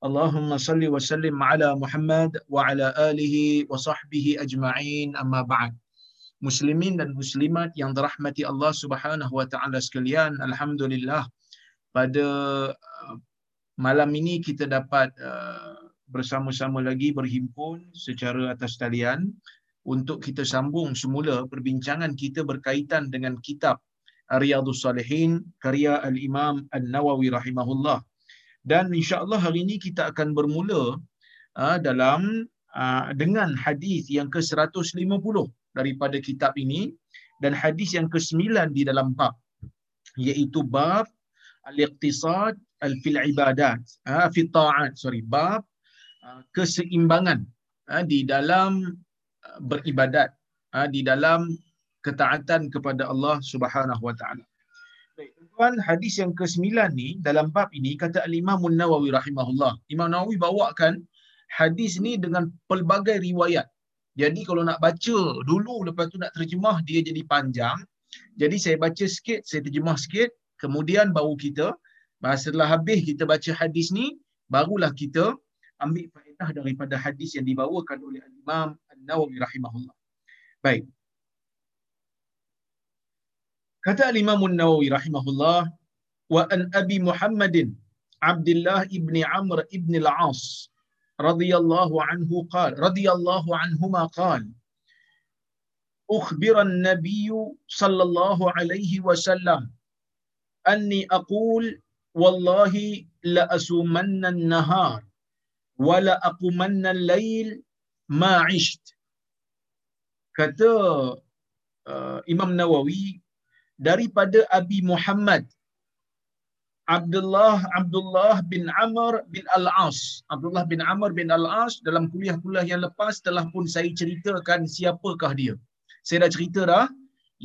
Allahumma salli wa sallim ala Muhammad wa ala alihi wa sahbihi ajma'in amma بعد Muslimin dan Muslimat yang dirahmati Allah Subhanahu Wa Taala sekalian, Alhamdulillah pada uh, malam ini kita dapat uh, bersama-sama lagi berhimpun secara atas talian untuk kita sambung semula perbincangan kita berkaitan dengan kitab Riyadhus Salihin karya Al Imam An Nawawi rahimahullah. Dan insya-Allah hari ini kita akan bermula uh, dalam uh, dengan hadis yang ke-150 daripada kitab ini dan hadis yang ke-9 di dalam bab iaitu bab al-iqtisad al-fil ibadat ah fi ta'at sorry bab uh, keseimbangan uh, di dalam uh, beribadat uh, di dalam ketaatan kepada Allah Subhanahu wa taala. Baik, tuan hadis yang ke-9 ni dalam bab ini kata al-Imam An-Nawawi rahimahullah. Imam Nawawi bawakan hadis ni dengan pelbagai riwayat jadi kalau nak baca dulu lepas tu nak terjemah dia jadi panjang. Jadi saya baca sikit, saya terjemah sikit, kemudian baru kita setelah habis kita baca hadis ni barulah kita ambil faedah daripada hadis yang dibawakan oleh Imam An-Nawawi rahimahullah. Baik. Kata Imam An-Nawawi rahimahullah wa an Abi Muhammadin Abdullah ibn Amr ibn al-As عنه قال رضي الله عنهما قال أخبر النبي صلى الله عليه وسلم أني أقول والله لأسومن النهار ولا أقومن الليل ما عشت kata uh, Imam Nawawi daripada Abi Muhammad Abdullah Abdullah bin Amr bin Al-As. Abdullah bin Amr bin Al-As dalam kuliah-kuliah yang lepas telah pun saya ceritakan siapakah dia. Saya dah cerita dah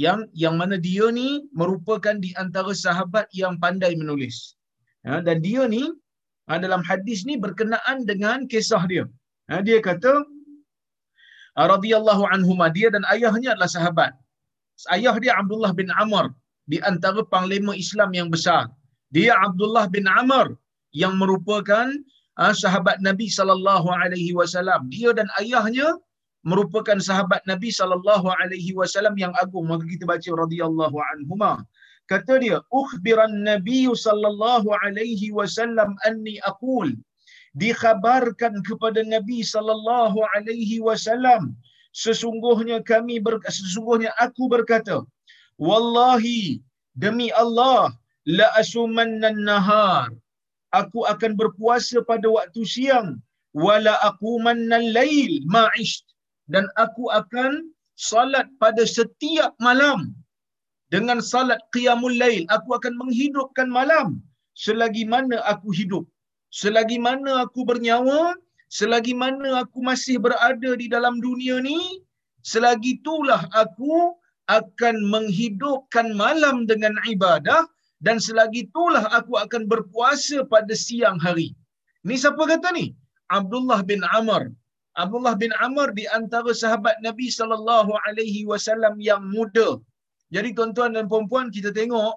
yang yang mana dia ni merupakan di antara sahabat yang pandai menulis. Ha, dan dia ni ha, dalam hadis ni berkenaan dengan kisah dia. Ha, dia kata radhiyallahu anhuma dia dan ayahnya adalah sahabat. Ayah dia Abdullah bin Amr di antara panglima Islam yang besar dia Abdullah bin Amr yang merupakan uh, sahabat Nabi sallallahu alaihi wasallam. Dia dan ayahnya merupakan sahabat Nabi sallallahu alaihi wasallam yang agung. Maka kita baca radhiyallahu anhuma. Kata dia, "Ukhbiran Nabi sallallahu alaihi wasallam anni aqul" dikhabarkan kepada Nabi sallallahu alaihi wasallam sesungguhnya kami ber, sesungguhnya aku berkata wallahi demi Allah la asumannan nahar. Aku akan berpuasa pada waktu siang wala aqumannal lail ma'ish dan aku akan salat pada setiap malam. Dengan salat qiyamul lail aku akan menghidupkan malam. Selagi mana aku hidup selagi mana aku bernyawa selagi mana aku masih berada di dalam dunia ni selagi itulah aku akan menghidupkan malam dengan ibadah dan selagi itulah aku akan berpuasa pada siang hari. Ni siapa kata ni? Abdullah bin Amr. Abdullah bin Amr di antara sahabat Nabi sallallahu alaihi wasallam yang muda. Jadi tuan-tuan dan puan-puan kita tengok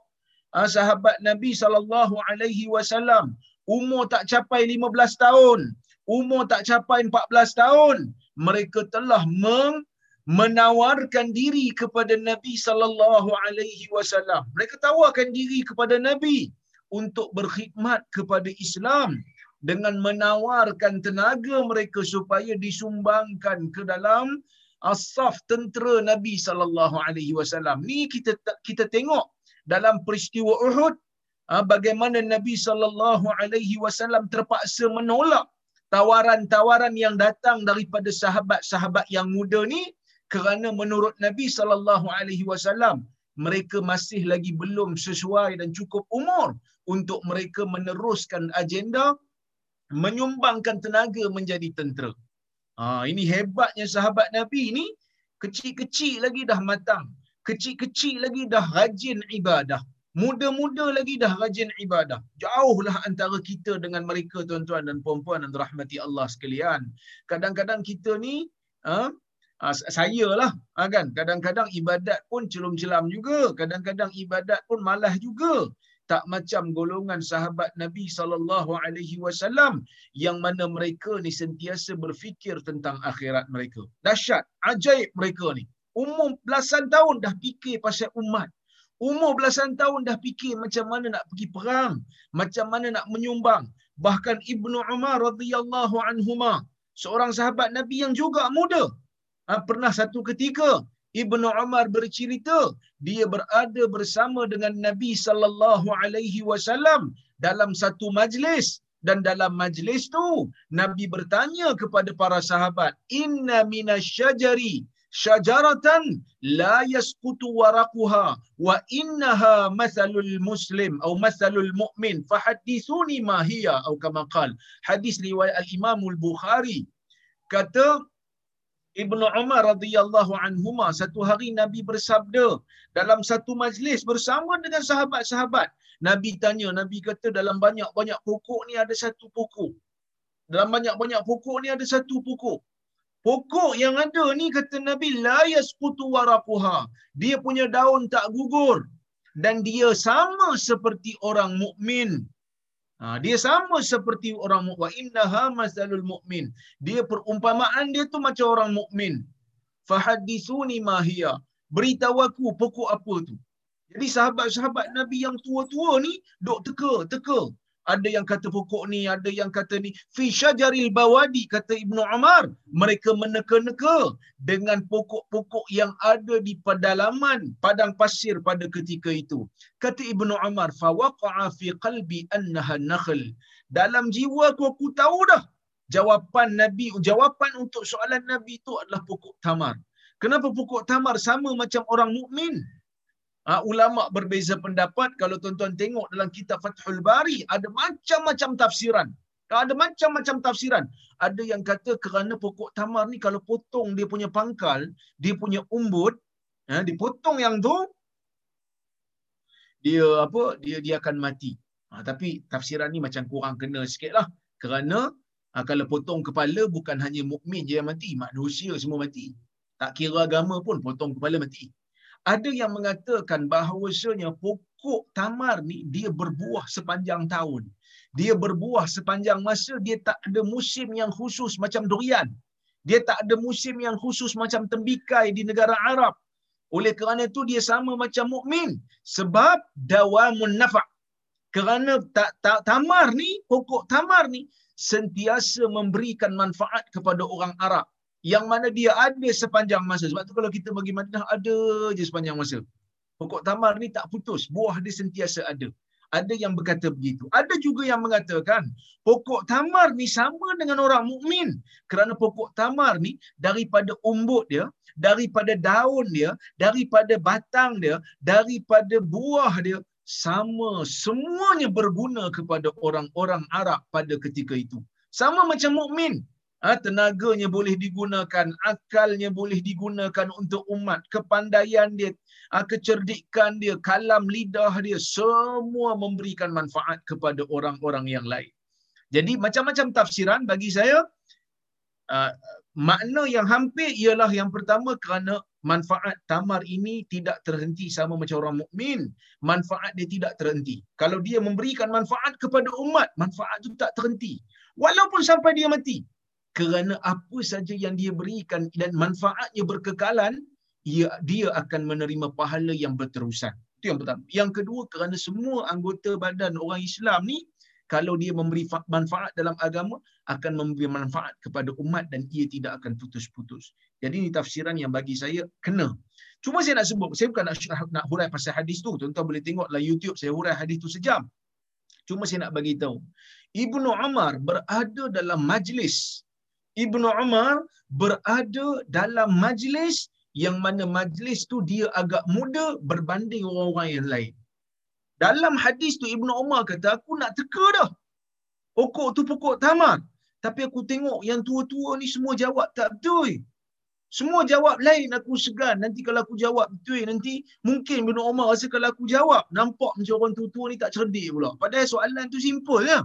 ah, sahabat Nabi sallallahu alaihi wasallam umur tak capai 15 tahun, umur tak capai 14 tahun, mereka telah meng menawarkan diri kepada Nabi sallallahu alaihi wasallam. Mereka tawarkan diri kepada Nabi untuk berkhidmat kepada Islam dengan menawarkan tenaga mereka supaya disumbangkan ke dalam asaf tentera Nabi sallallahu alaihi wasallam. Ni kita kita tengok dalam peristiwa Uhud ah, bagaimana Nabi sallallahu alaihi wasallam terpaksa menolak tawaran-tawaran yang datang daripada sahabat-sahabat yang muda ni kerana menurut Nabi sallallahu alaihi wasallam mereka masih lagi belum sesuai dan cukup umur untuk mereka meneruskan agenda menyumbangkan tenaga menjadi tentera. Ha, ini hebatnya sahabat Nabi ni kecil-kecil lagi dah matang. Kecil-kecil lagi dah rajin ibadah. Muda-muda lagi dah rajin ibadah. Jauhlah antara kita dengan mereka tuan-tuan dan puan-puan dan rahmati Allah sekalian. Kadang-kadang kita ni ha, ha saya lah ha, kan kadang-kadang ibadat pun celum-celam juga kadang-kadang ibadat pun malah juga tak macam golongan sahabat Nabi sallallahu alaihi wasallam yang mana mereka ni sentiasa berfikir tentang akhirat mereka. Dahsyat, ajaib mereka ni. Umur belasan tahun dah fikir pasal umat. Umur belasan tahun dah fikir macam mana nak pergi perang, macam mana nak menyumbang. Bahkan Ibnu Umar radhiyallahu anhuma, seorang sahabat Nabi yang juga muda, ha, pernah satu ketika Ibnu Umar bercerita dia berada bersama dengan Nabi sallallahu alaihi wasallam dalam satu majlis dan dalam majlis tu Nabi bertanya kepada para sahabat inna minasyajari syajaratan la yasqutu waraquha wa innaha mathalul muslim atau mathalul mu'min fahaddithuni ma hiya atau kama qal hadis riwayat al Imam al Bukhari kata Ibnu Umar radhiyallahu anhuma satu hari Nabi bersabda dalam satu majlis bersama dengan sahabat-sahabat. Nabi tanya, Nabi kata dalam banyak-banyak pokok ni ada satu pokok. Dalam banyak-banyak pokok ni ada satu pokok. Pokok yang ada ni kata Nabi la yasqutu waraquha. Dia punya daun tak gugur dan dia sama seperti orang mukmin Ha, dia sama seperti orang mukmin. Innaha masalul mukmin. Dia perumpamaan dia tu macam orang mukmin. Fahadithuni ma hiya. Beritahu aku pokok apa tu. Jadi sahabat-sahabat Nabi yang tua-tua ni dok teka, teka ada yang kata pokok ni, ada yang kata ni. Fi syajaril bawadi, kata Ibnu Umar. Mereka meneka-neka dengan pokok-pokok yang ada di pedalaman padang pasir pada ketika itu. Kata Ibnu Umar, fawaqa'a fi qalbi annaha nakhl. Dalam jiwa aku, aku tahu dah. Jawapan Nabi, jawapan untuk soalan Nabi itu adalah pokok tamar. Kenapa pokok tamar sama macam orang mukmin? Ha, ulama berbeza pendapat kalau tuan-tuan tengok dalam kitab Fathul Bari ada macam-macam tafsiran. Ada macam-macam tafsiran. Ada yang kata kerana pokok tamar ni kalau potong dia punya pangkal, dia punya umbut, ha, dipotong yang tu dia apa? Dia dia akan mati. Ha, tapi tafsiran ni macam kurang kena sikitlah kerana ha, kalau potong kepala bukan hanya mukmin je yang mati, manusia semua mati. Tak kira agama pun potong kepala mati ada yang mengatakan bahawasanya pokok tamar ni dia berbuah sepanjang tahun. Dia berbuah sepanjang masa, dia tak ada musim yang khusus macam durian. Dia tak ada musim yang khusus macam tembikai di negara Arab. Oleh kerana itu dia sama macam mukmin sebab dawamun nafa. Kerana tak, tak tamar ni, pokok tamar ni sentiasa memberikan manfaat kepada orang Arab yang mana dia ada sepanjang masa. Sebab tu kalau kita bagi Madinah ada je sepanjang masa. Pokok tamar ni tak putus, buah dia sentiasa ada. Ada yang berkata begitu. Ada juga yang mengatakan pokok tamar ni sama dengan orang mukmin kerana pokok tamar ni daripada umbut dia, daripada daun dia, daripada batang dia, daripada buah dia sama semuanya berguna kepada orang-orang Arab pada ketika itu. Sama macam mukmin ha, tenaganya boleh digunakan, akalnya boleh digunakan untuk umat, kepandaian dia, ha, kecerdikan dia, kalam lidah dia, semua memberikan manfaat kepada orang-orang yang lain. Jadi macam-macam tafsiran bagi saya, uh, makna yang hampir ialah yang pertama kerana manfaat tamar ini tidak terhenti sama macam orang mukmin. Manfaat dia tidak terhenti. Kalau dia memberikan manfaat kepada umat, manfaat itu tak terhenti. Walaupun sampai dia mati, kerana apa saja yang dia berikan dan manfaatnya berkekalan, ia, dia akan menerima pahala yang berterusan. Itu yang pertama. Yang kedua, kerana semua anggota badan orang Islam ni, kalau dia memberi manfaat dalam agama, akan memberi manfaat kepada umat dan ia tidak akan putus-putus. Jadi ini tafsiran yang bagi saya kena. Cuma saya nak sebut, saya bukan nak, nak hurai pasal hadis tu. Tuan-tuan boleh tengok dalam YouTube, saya hurai hadis tu sejam. Cuma saya nak bagi tahu. Ibnu Umar berada dalam majlis Ibnu Umar berada dalam majlis yang mana majlis tu dia agak muda berbanding orang-orang yang lain. Dalam hadis tu Ibnu Umar kata aku nak teka dah. Pokok tu pokok tamar. Tapi aku tengok yang tua-tua ni semua jawab tak betul. Semua jawab lain aku segan. Nanti kalau aku jawab betul nanti mungkin Ibn Umar rasa kalau aku jawab nampak macam orang tua-tua ni tak cerdik pula. Padahal soalan tu simple ya.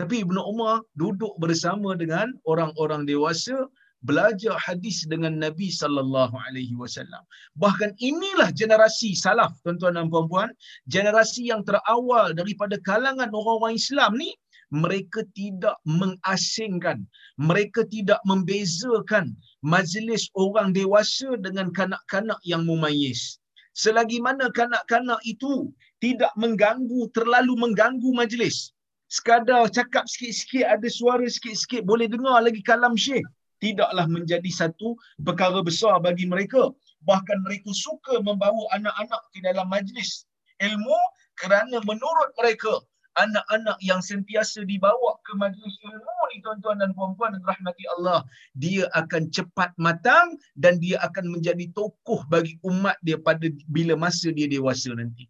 Tapi Ibn Umar duduk bersama dengan orang-orang dewasa belajar hadis dengan Nabi sallallahu alaihi wasallam. Bahkan inilah generasi salaf tuan-tuan dan puan-puan, generasi yang terawal daripada kalangan orang-orang Islam ni mereka tidak mengasingkan, mereka tidak membezakan majlis orang dewasa dengan kanak-kanak yang mumayyiz. Selagi mana kanak-kanak itu tidak mengganggu, terlalu mengganggu majlis. Sekadar cakap sikit-sikit, ada suara sikit-sikit, boleh dengar lagi kalam syekh tidaklah menjadi satu perkara besar bagi mereka. Bahkan mereka suka membawa anak-anak ke dalam majlis ilmu kerana menurut mereka anak-anak yang sentiasa dibawa ke majlis ilmu ni tuan-tuan dan puan-puan dan rahmati Allah dia akan cepat matang dan dia akan menjadi tokoh bagi umat dia pada bila masa dia dewasa nanti.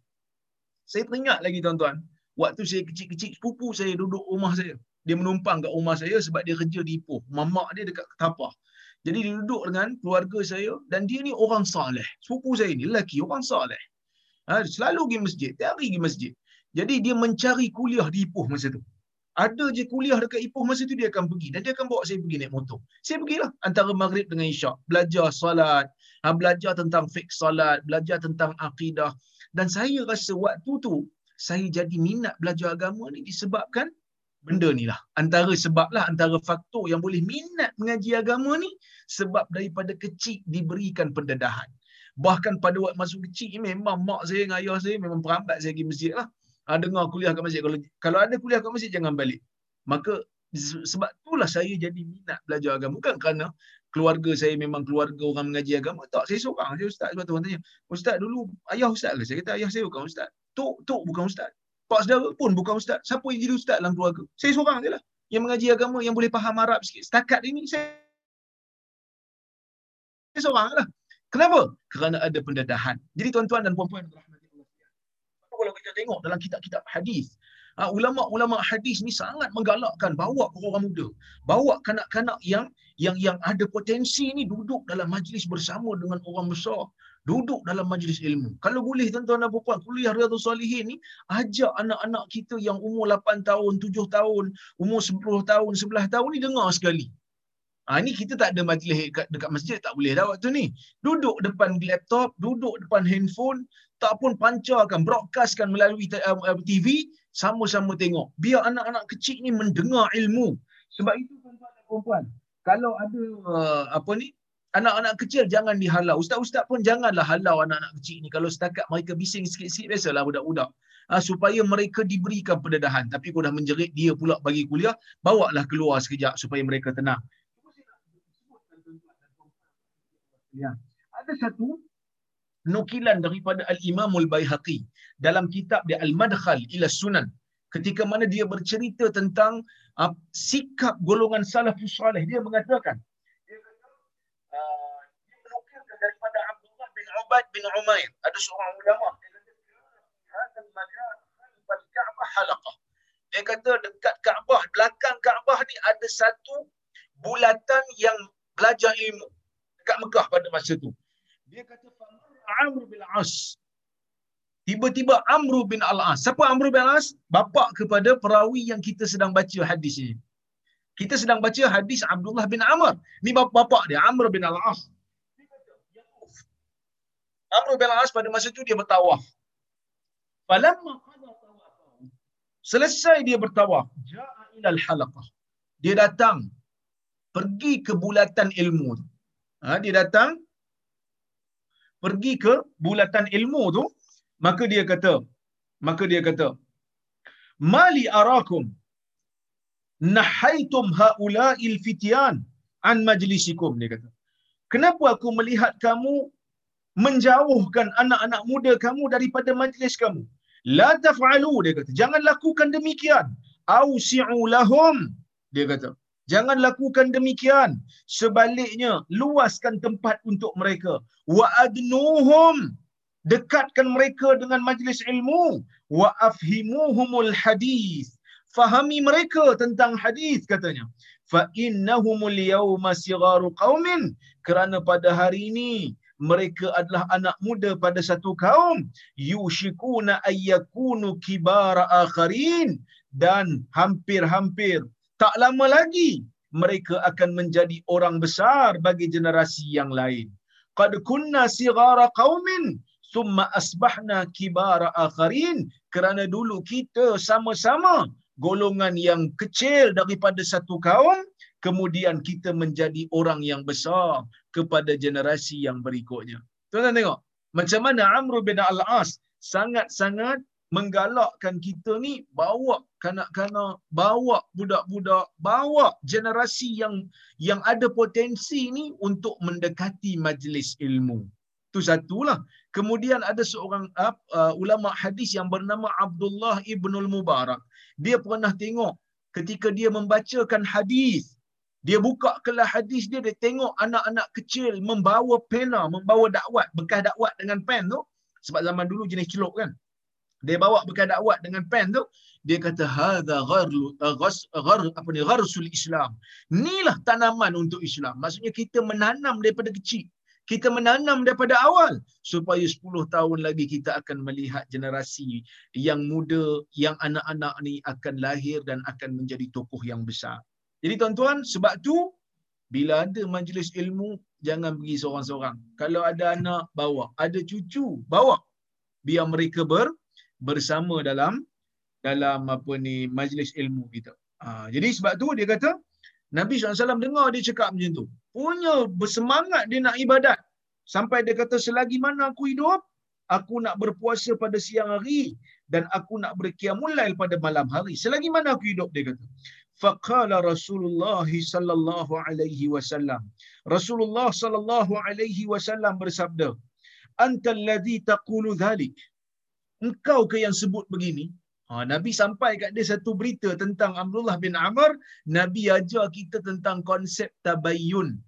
Saya teringat lagi tuan-tuan, waktu saya kecil-kecil sepupu saya duduk rumah saya dia menumpang kat rumah saya sebab dia kerja di Ipoh. Mamak dia dekat Ketapah. Jadi dia duduk dengan keluarga saya dan dia ni orang saleh. Sepupu saya ni lelaki orang saleh. Ha, selalu pergi masjid, tiap hari pergi masjid. Jadi dia mencari kuliah di Ipoh masa tu. Ada je kuliah dekat Ipoh masa tu dia akan pergi dan dia akan bawa saya pergi naik motor. Saya pergilah antara maghrib dengan isyak, belajar solat, ha, belajar tentang fiqh solat, belajar tentang akidah dan saya rasa waktu tu saya jadi minat belajar agama ni disebabkan benda ni lah. Antara sebab lah, antara faktor yang boleh minat mengaji agama ni, sebab daripada kecil diberikan pendedahan. Bahkan pada waktu masuk kecil memang mak saya dengan ayah saya memang perambat saya pergi masjid lah. Ha, dengar kuliah kat masjid. Kalau, kalau ada kuliah kat masjid, jangan balik. Maka sebab itulah saya jadi minat belajar agama. Bukan kerana keluarga saya memang keluarga orang mengaji agama. Tak, saya seorang je ustaz. Sebab tu orang tanya, ustaz dulu ayah ustaz ke? Saya kata ayah saya bukan ustaz. Tok, tok bukan ustaz. Pak saudara pun bukan ustaz. Siapa yang jadi ustaz dalam keluarga? Saya seorang je lah. Yang mengaji agama, yang boleh faham Arab sikit. Setakat ini, saya, saya seorang lah. Kenapa? Kerana ada pendedahan. Jadi tuan-tuan dan puan-puan, kalau kita tengok dalam kitab-kitab hadis, ha, ulama-ulama hadis ni sangat menggalakkan bawa orang muda, bawa kanak-kanak yang yang yang ada potensi ni duduk dalam majlis bersama dengan orang besar, duduk dalam majlis ilmu. Kalau boleh tuan-tuan dan puan kuliah Riyadhus Salihin ni ajak anak-anak kita yang umur 8 tahun, 7 tahun, umur 10 tahun, 11 tahun ni dengar sekali. Ha, ni kita tak ada majlis dekat, dekat masjid, tak boleh dah waktu ni. Duduk depan laptop, duduk depan handphone, tak pun pancarkan, broadcastkan melalui TV, sama-sama tengok. Biar anak-anak kecil ni mendengar ilmu. Sebab itu tuan-tuan dan puan kalau ada uh, apa ni, anak-anak kecil jangan dihalau. Ustaz-ustaz pun janganlah halau anak-anak kecil ni. Kalau setakat mereka bising sikit-sikit, biasalah budak-budak. Ha, supaya mereka diberikan pendedahan. Tapi kau dah menjerit dia pula bagi kuliah, bawalah keluar sekejap supaya mereka tenang. Ya. Ada satu nukilan daripada Al-Imamul Bayhaqi dalam kitab dia Al-Madkhal ila Sunan ketika mana dia bercerita tentang uh, sikap golongan salafus salih dia mengatakan daripada Abdullah bin Umair. Ada seorang ulama. Dia kata dekat Kaabah, belakang Kaabah ni ada satu bulatan yang belajar ilmu. Dekat Mekah pada masa tu. Dia kata, Amr bin As. Tiba-tiba Amr bin Al-As. Siapa Amr bin Al-As? Bapak kepada perawi yang kita sedang baca hadis ini. Kita sedang baca hadis Abdullah bin Amr. Ni bapak dia, Amr bin Al-As. Amr bin As pada masa itu dia bertawaf. Falamma. Selesai dia bertawaf, ja'a ila al-halaqah. Dia datang pergi ke bulatan ilmu. Ha, dia datang pergi ke bulatan ilmu tu, maka dia kata, maka dia kata, "Mali arakum nahaitum haula'il fityan an majlisikum." Dia kata. Kenapa aku melihat kamu menjauhkan anak-anak muda kamu daripada majlis kamu. La taf'alu dia kata. Jangan lakukan demikian. Ausi'u lahum dia kata. Jangan lakukan demikian. Sebaliknya, luaskan tempat untuk mereka. Wa adnuhum dekatkan mereka dengan majlis ilmu. Wa afhimuhumul hadis. Fahami mereka tentang hadis katanya. Fa innahumul yawma sigharu qaumin. Kerana pada hari ini mereka adalah anak muda pada satu kaum. Yushikuna ayyakunu kibara akharin. Dan hampir-hampir tak lama lagi mereka akan menjadi orang besar bagi generasi yang lain qad kunna sighara qaumin thumma asbahna kibara akharin kerana dulu kita sama-sama golongan yang kecil daripada satu kaum kemudian kita menjadi orang yang besar kepada generasi yang berikutnya. Tuan-tuan tengok macam mana Amr bin Al-As sangat-sangat menggalakkan kita ni bawa kanak-kanak, bawa budak-budak, bawa generasi yang yang ada potensi ni untuk mendekati majlis ilmu. Itu satulah. Kemudian ada seorang uh, ulama hadis yang bernama Abdullah ibnul Mubarak. Dia pernah tengok ketika dia membacakan hadis dia buka kelas hadis dia, dia tengok anak-anak kecil membawa pena, membawa dakwat, bekas dakwat dengan pen tu. Sebab zaman dulu jenis celup kan. Dia bawa bekas dakwat dengan pen tu. Dia kata, Hada gharlu, ghar, apa ni, gharsul Islam. Inilah tanaman untuk Islam. Maksudnya kita menanam daripada kecil. Kita menanam daripada awal. Supaya 10 tahun lagi kita akan melihat generasi yang muda, yang anak-anak ni akan lahir dan akan menjadi tokoh yang besar. Jadi tuan-tuan, sebab tu bila ada majlis ilmu jangan pergi seorang-seorang. Kalau ada anak bawa, ada cucu bawa. Biar mereka ber bersama dalam dalam apa ni majlis ilmu kita. Ha, jadi sebab tu dia kata Nabi SAW dengar dia cakap macam tu. Punya bersemangat dia nak ibadat. Sampai dia kata selagi mana aku hidup, aku nak berpuasa pada siang hari dan aku nak berkiamulail pada malam hari. Selagi mana aku hidup dia kata. Faqala Rasulullah sallallahu alaihi wasallam. Rasulullah sallallahu alaihi wasallam bersabda, "Anta alladhi taqulu dhalik." engkau ke yang sebut begini? Ha, Nabi sampai kat dia satu berita tentang Abdullah bin Amr. Nabi ajar kita tentang konsep tabayyun.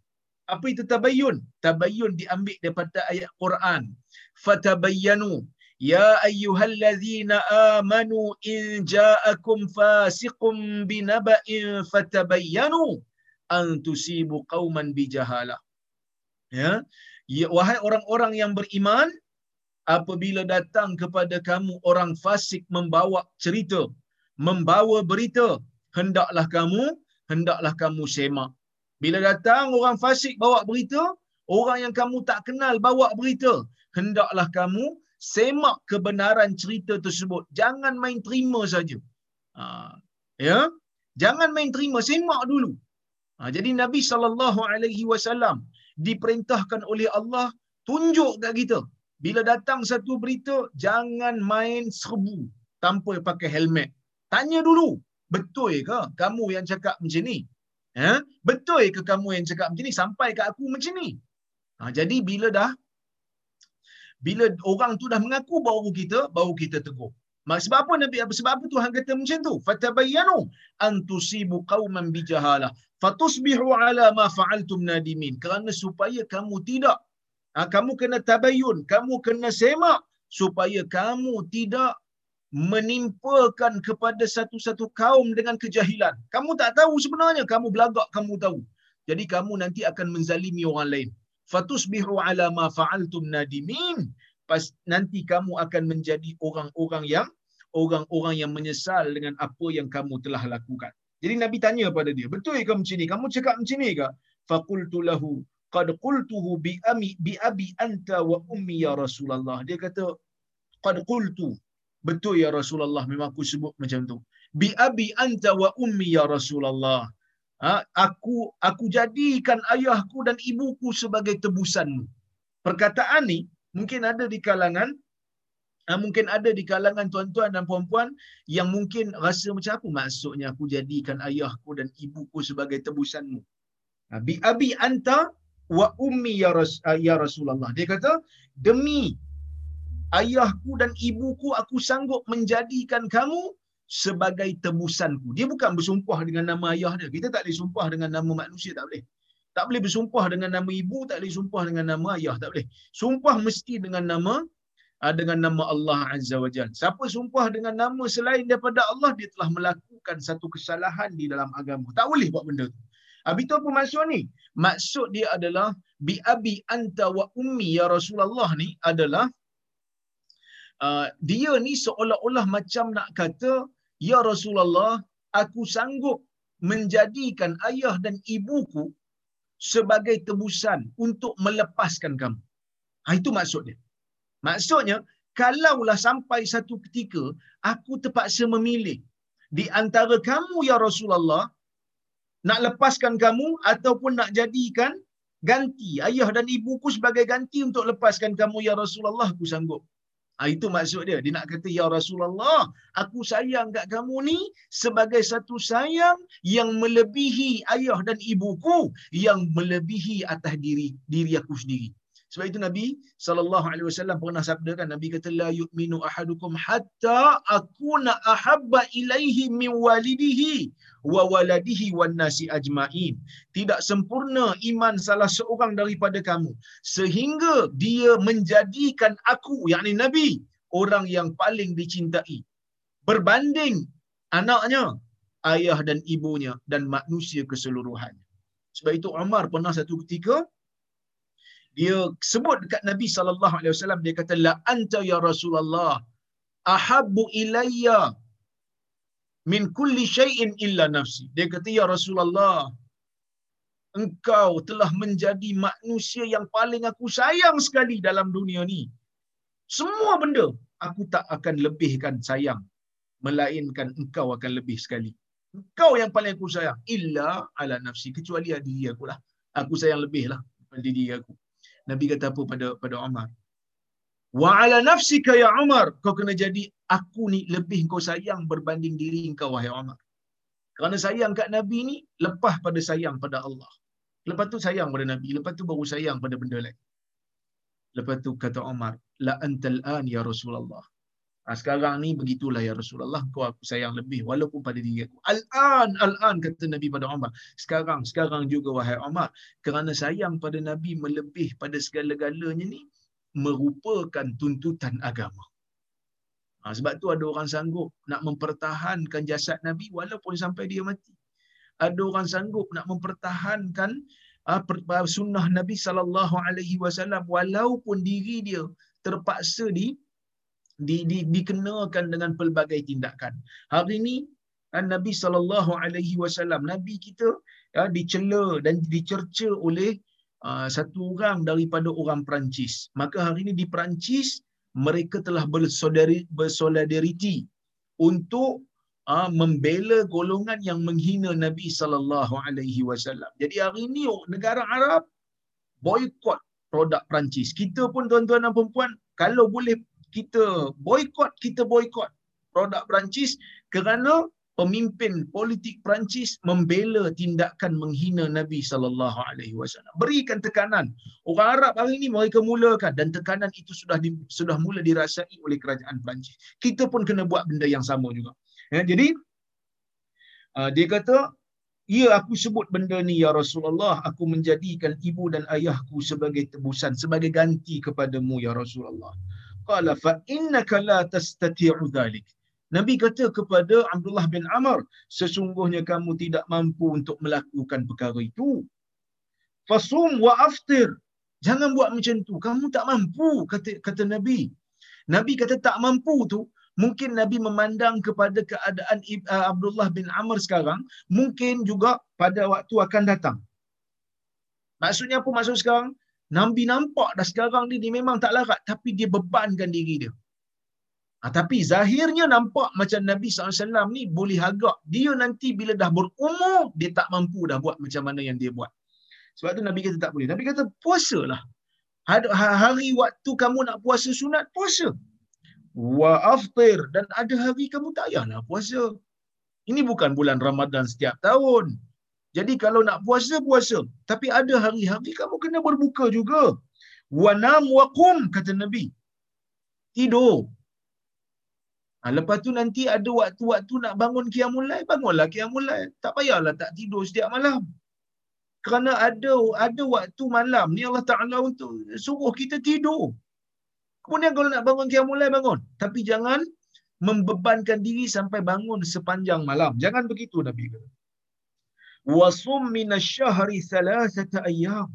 Apa itu tabayyun? Tabayyun diambil daripada ayat Quran. Fatabayyanu. Ya ayyuhallazina amanu in ja'akum fasiqum binaba'in fatabayyanu an tusibu qauman bijahalah. Ya. ya. Wahai orang-orang yang beriman, apabila datang kepada kamu orang fasik membawa cerita membawa berita hendaklah kamu hendaklah kamu semak bila datang orang fasik bawa berita orang yang kamu tak kenal bawa berita hendaklah kamu semak kebenaran cerita tersebut. Jangan main terima saja. Ha, ya, jangan main terima, semak dulu. Ha, jadi Nabi sallallahu alaihi wasallam diperintahkan oleh Allah tunjuk kat kita. Bila datang satu berita, jangan main serbu tanpa pakai helmet. Tanya dulu, betul ke kamu yang cakap macam ni? Ha? Betul ke kamu yang cakap macam ni sampai ke aku macam ni? Ha, jadi bila dah bila orang tu dah mengaku baru kita baru kita tegur sebab apa nabi sebab apa Tuhan kata macam tu fatabayyanu an tusibu qauman bijahalah fatusbihu ala ma fa'altum nadimin kerana supaya kamu tidak ha, kamu kena tabayyun kamu kena semak supaya kamu tidak menimpakan kepada satu-satu kaum dengan kejahilan. Kamu tak tahu sebenarnya, kamu belagak kamu tahu. Jadi kamu nanti akan menzalimi orang lain. Fatusbihu ala ma fa'altum nadimin. Pas nanti kamu akan menjadi orang-orang yang orang-orang yang menyesal dengan apa yang kamu telah lakukan. Jadi nabi tanya pada dia betul ke macam ni? Kamu cakap macam ni ke? Faqultu lahu qad qultuhu bi ami bi abi anta wa ummi ya rasulullah dia kata qad qultu betul ya rasulullah memang aku sebut macam tu bi abi anta wa ummi ya rasulullah ha, aku aku jadikan ayahku dan ibuku sebagai tebusanmu. Perkataan ni mungkin ada di kalangan ha, mungkin ada di kalangan tuan-tuan dan puan-puan yang mungkin rasa macam apa maksudnya aku jadikan ayahku dan ibuku sebagai tebusanmu. Ha, bi abi anta wa ummi ya, Ras, ha, ya Rasulullah. Dia kata demi ayahku dan ibuku aku sanggup menjadikan kamu sebagai tebusanku. Dia bukan bersumpah dengan nama ayah dia. Kita tak boleh sumpah dengan nama manusia, tak boleh. Tak boleh bersumpah dengan nama ibu, tak boleh sumpah dengan nama ayah, tak boleh. Sumpah mesti dengan nama uh, dengan nama Allah Azza wa Jal. Siapa sumpah dengan nama selain daripada Allah, dia telah melakukan satu kesalahan di dalam agama. Tak boleh buat benda tu. Habis tu apa maksud ni? Maksud dia adalah bi abi anta wa ummi ya Rasulullah ni adalah uh, dia ni seolah-olah macam nak kata ya Rasulullah aku sanggup menjadikan ayah dan ibuku sebagai tebusan untuk melepaskan kamu. Ha, itu maksud dia. Maksudnya, kalaulah sampai satu ketika aku terpaksa memilih di antara kamu ya Rasulullah nak lepaskan kamu ataupun nak jadikan ganti ayah dan ibuku sebagai ganti untuk lepaskan kamu ya Rasulullah aku sanggup. Ha, itu maksud dia. Dia nak kata, Ya Rasulullah, aku sayang kat kamu ni sebagai satu sayang yang melebihi ayah dan ibuku, yang melebihi atas diri diri aku sendiri. Sebab itu Nabi sallallahu alaihi wasallam pernah sabda kan Nabi kata la yu'minu ahadukum hatta akuna ahabba ilaihi min walidihi wa waladihi wan nasi ajmain. Tidak sempurna iman salah seorang daripada kamu sehingga dia menjadikan aku yakni Nabi orang yang paling dicintai berbanding anaknya, ayah dan ibunya dan manusia keseluruhannya. Sebab itu Umar pernah satu ketika dia sebut dekat Nabi sallallahu alaihi wasallam dia kata la anta ya Rasulullah ahabbu ilayya min kulli syai'in illa nafsi. Dia kata ya Rasulullah engkau telah menjadi manusia yang paling aku sayang sekali dalam dunia ni. Semua benda aku tak akan lebihkan sayang melainkan engkau akan lebih sekali. Engkau yang paling aku sayang illa ala nafsi kecuali diri aku lah. Aku sayang lebih lah diri aku. Nabi kata apa pada pada Umar? Wa ala nafsika ya Umar, kau kena jadi aku ni lebih kau sayang berbanding diri kau wahai Umar. Kerana sayang kat Nabi ni lepas pada sayang pada Allah. Lepas tu sayang pada Nabi, lepas tu baru sayang pada benda lain. Lepas tu kata Umar, la antal an ya Rasulullah. Ha, sekarang ni begitulah ya Rasulullah, kau aku sayang lebih walaupun pada diri aku. Al-an, al-an kata Nabi pada Umar. Sekarang, sekarang juga wahai Umar. Kerana sayang pada Nabi melebih pada segala-galanya ni, merupakan tuntutan agama. Ha, sebab tu ada orang sanggup nak mempertahankan jasad Nabi walaupun sampai dia mati. Ada orang sanggup nak mempertahankan uh, sunnah Nabi sallallahu alaihi wasallam walaupun diri dia terpaksa di di, di dikenakan dengan pelbagai tindakan. Hari ini uh, Nabi sallallahu alaihi wasallam Nabi kita uh, dicela dan dicerca oleh uh, satu orang daripada orang Perancis. Maka hari ini di Perancis mereka telah bersolidariti untuk uh, membela golongan yang menghina Nabi sallallahu alaihi wasallam. Jadi hari ini oh, negara Arab boykot produk Perancis. Kita pun tuan-tuan dan puan kalau boleh kita boykot, kita boykot produk Perancis kerana pemimpin politik Perancis membela tindakan menghina Nabi sallallahu alaihi wasallam. Berikan tekanan. Orang Arab hari ini mereka mulakan dan tekanan itu sudah di, sudah mula dirasai oleh kerajaan Perancis. Kita pun kena buat benda yang sama juga. Ya, jadi uh, dia kata, "Ya aku sebut benda ni ya Rasulullah, aku menjadikan ibu dan ayahku sebagai tebusan, sebagai ganti kepadamu ya Rasulullah." Qala fa innaka la tastati'u dhalik. Nabi kata kepada Abdullah bin Amr, sesungguhnya kamu tidak mampu untuk melakukan perkara itu. Fasum wa aftir. Jangan buat macam tu. Kamu tak mampu, kata, kata Nabi. Nabi kata tak mampu tu, mungkin Nabi memandang kepada keadaan uh, Abdullah bin Amr sekarang, mungkin juga pada waktu akan datang. Maksudnya apa maksud sekarang? Nabi nampak dah sekarang ni dia memang tak larat, tapi dia bebankan diri dia. Ha, tapi zahirnya nampak macam Nabi SAW ni boleh agak. Dia nanti bila dah berumur, dia tak mampu dah buat macam mana yang dia buat. Sebab tu Nabi kata tak boleh. Nabi kata puasalah. Ha, hari waktu kamu nak puasa sunat, puasa. Wa aftir. Dan ada hari kamu tak payahlah puasa. Ini bukan bulan Ramadan setiap tahun. Jadi kalau nak puasa, puasa. Tapi ada hari-hari kamu kena berbuka juga. Wa nam wa kum, kata Nabi. Tidur. Ha, lepas tu nanti ada waktu-waktu nak bangun qiyamul lail, bangunlah qiyamul lail. Tak payahlah tak tidur setiap malam. Kerana ada ada waktu malam ni Allah Taala untuk suruh kita tidur. Kemudian kalau nak bangun qiyamul lail bangun, tapi jangan membebankan diri sampai bangun sepanjang malam. Jangan begitu Nabi kata. Wasum minasyahri thalathata ayyam.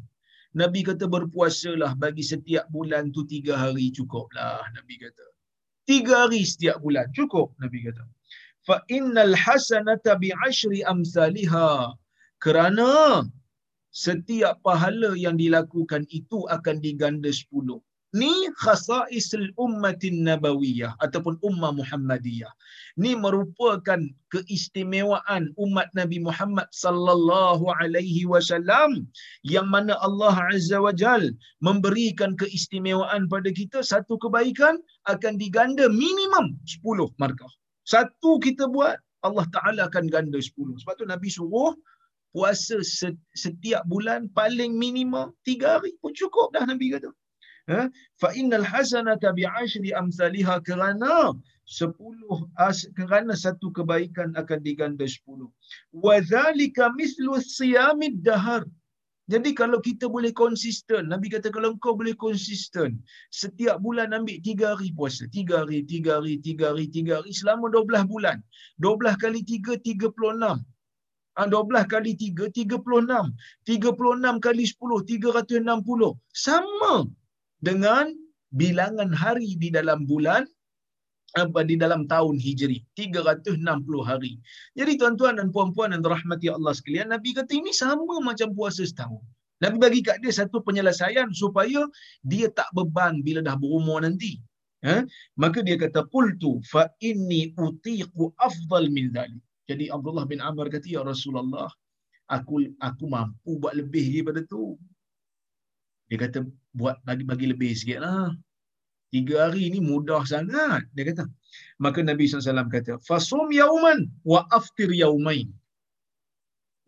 Nabi kata berpuasalah bagi setiap bulan tu tiga hari cukuplah Nabi kata. Tiga hari setiap bulan cukup Nabi kata. Fa innal hasanata bi ashri amsalha. Kerana setiap pahala yang dilakukan itu akan diganda sepuluh. Ni khasaisul ummatin nabawiyah ataupun ummah Muhammadiyah. Ni merupakan keistimewaan umat Nabi Muhammad sallallahu alaihi wasallam yang mana Allah Azza wa Jal memberikan keistimewaan pada kita satu kebaikan akan diganda minimum 10 markah. Satu kita buat Allah Taala akan ganda 10. Sebab tu Nabi suruh puasa setiap bulan paling minimum tiga hari pun cukup dah Nabi kata ha? fa innal hasanata bi ashri amsalha kerana 10 kerana satu kebaikan akan diganda 10 wa zalika mislu siyamid dahar jadi kalau kita boleh konsisten, Nabi kata kalau engkau boleh konsisten, setiap bulan ambil tiga hari puasa. Tiga hari, tiga hari, tiga hari, tiga hari, selama dua belah bulan. Dua belah kali tiga, tiga puluh enam. Ah, dua belah kali tiga, tiga puluh enam. Tiga puluh enam kali sepuluh, tiga ratus enam puluh. Sama dengan bilangan hari di dalam bulan apa di dalam tahun Hijri 360 hari. Jadi tuan-tuan dan puan-puan yang dirahmati Allah sekalian, Nabi kata ini sama macam puasa setahun. Nabi bagi kat dia satu penyelesaian supaya dia tak beban bila dah berumur nanti. Ha? Maka dia kata qultu fa inni utiqu afdal min dhalik. Jadi Abdullah bin Amr kata ya Rasulullah, aku aku mampu buat lebih daripada tu. Dia kata buat bagi-bagi lebih sikit lah. Tiga hari ni mudah sangat. Dia kata. Maka Nabi SAW kata, Fasum yauman wa aftir yaumain.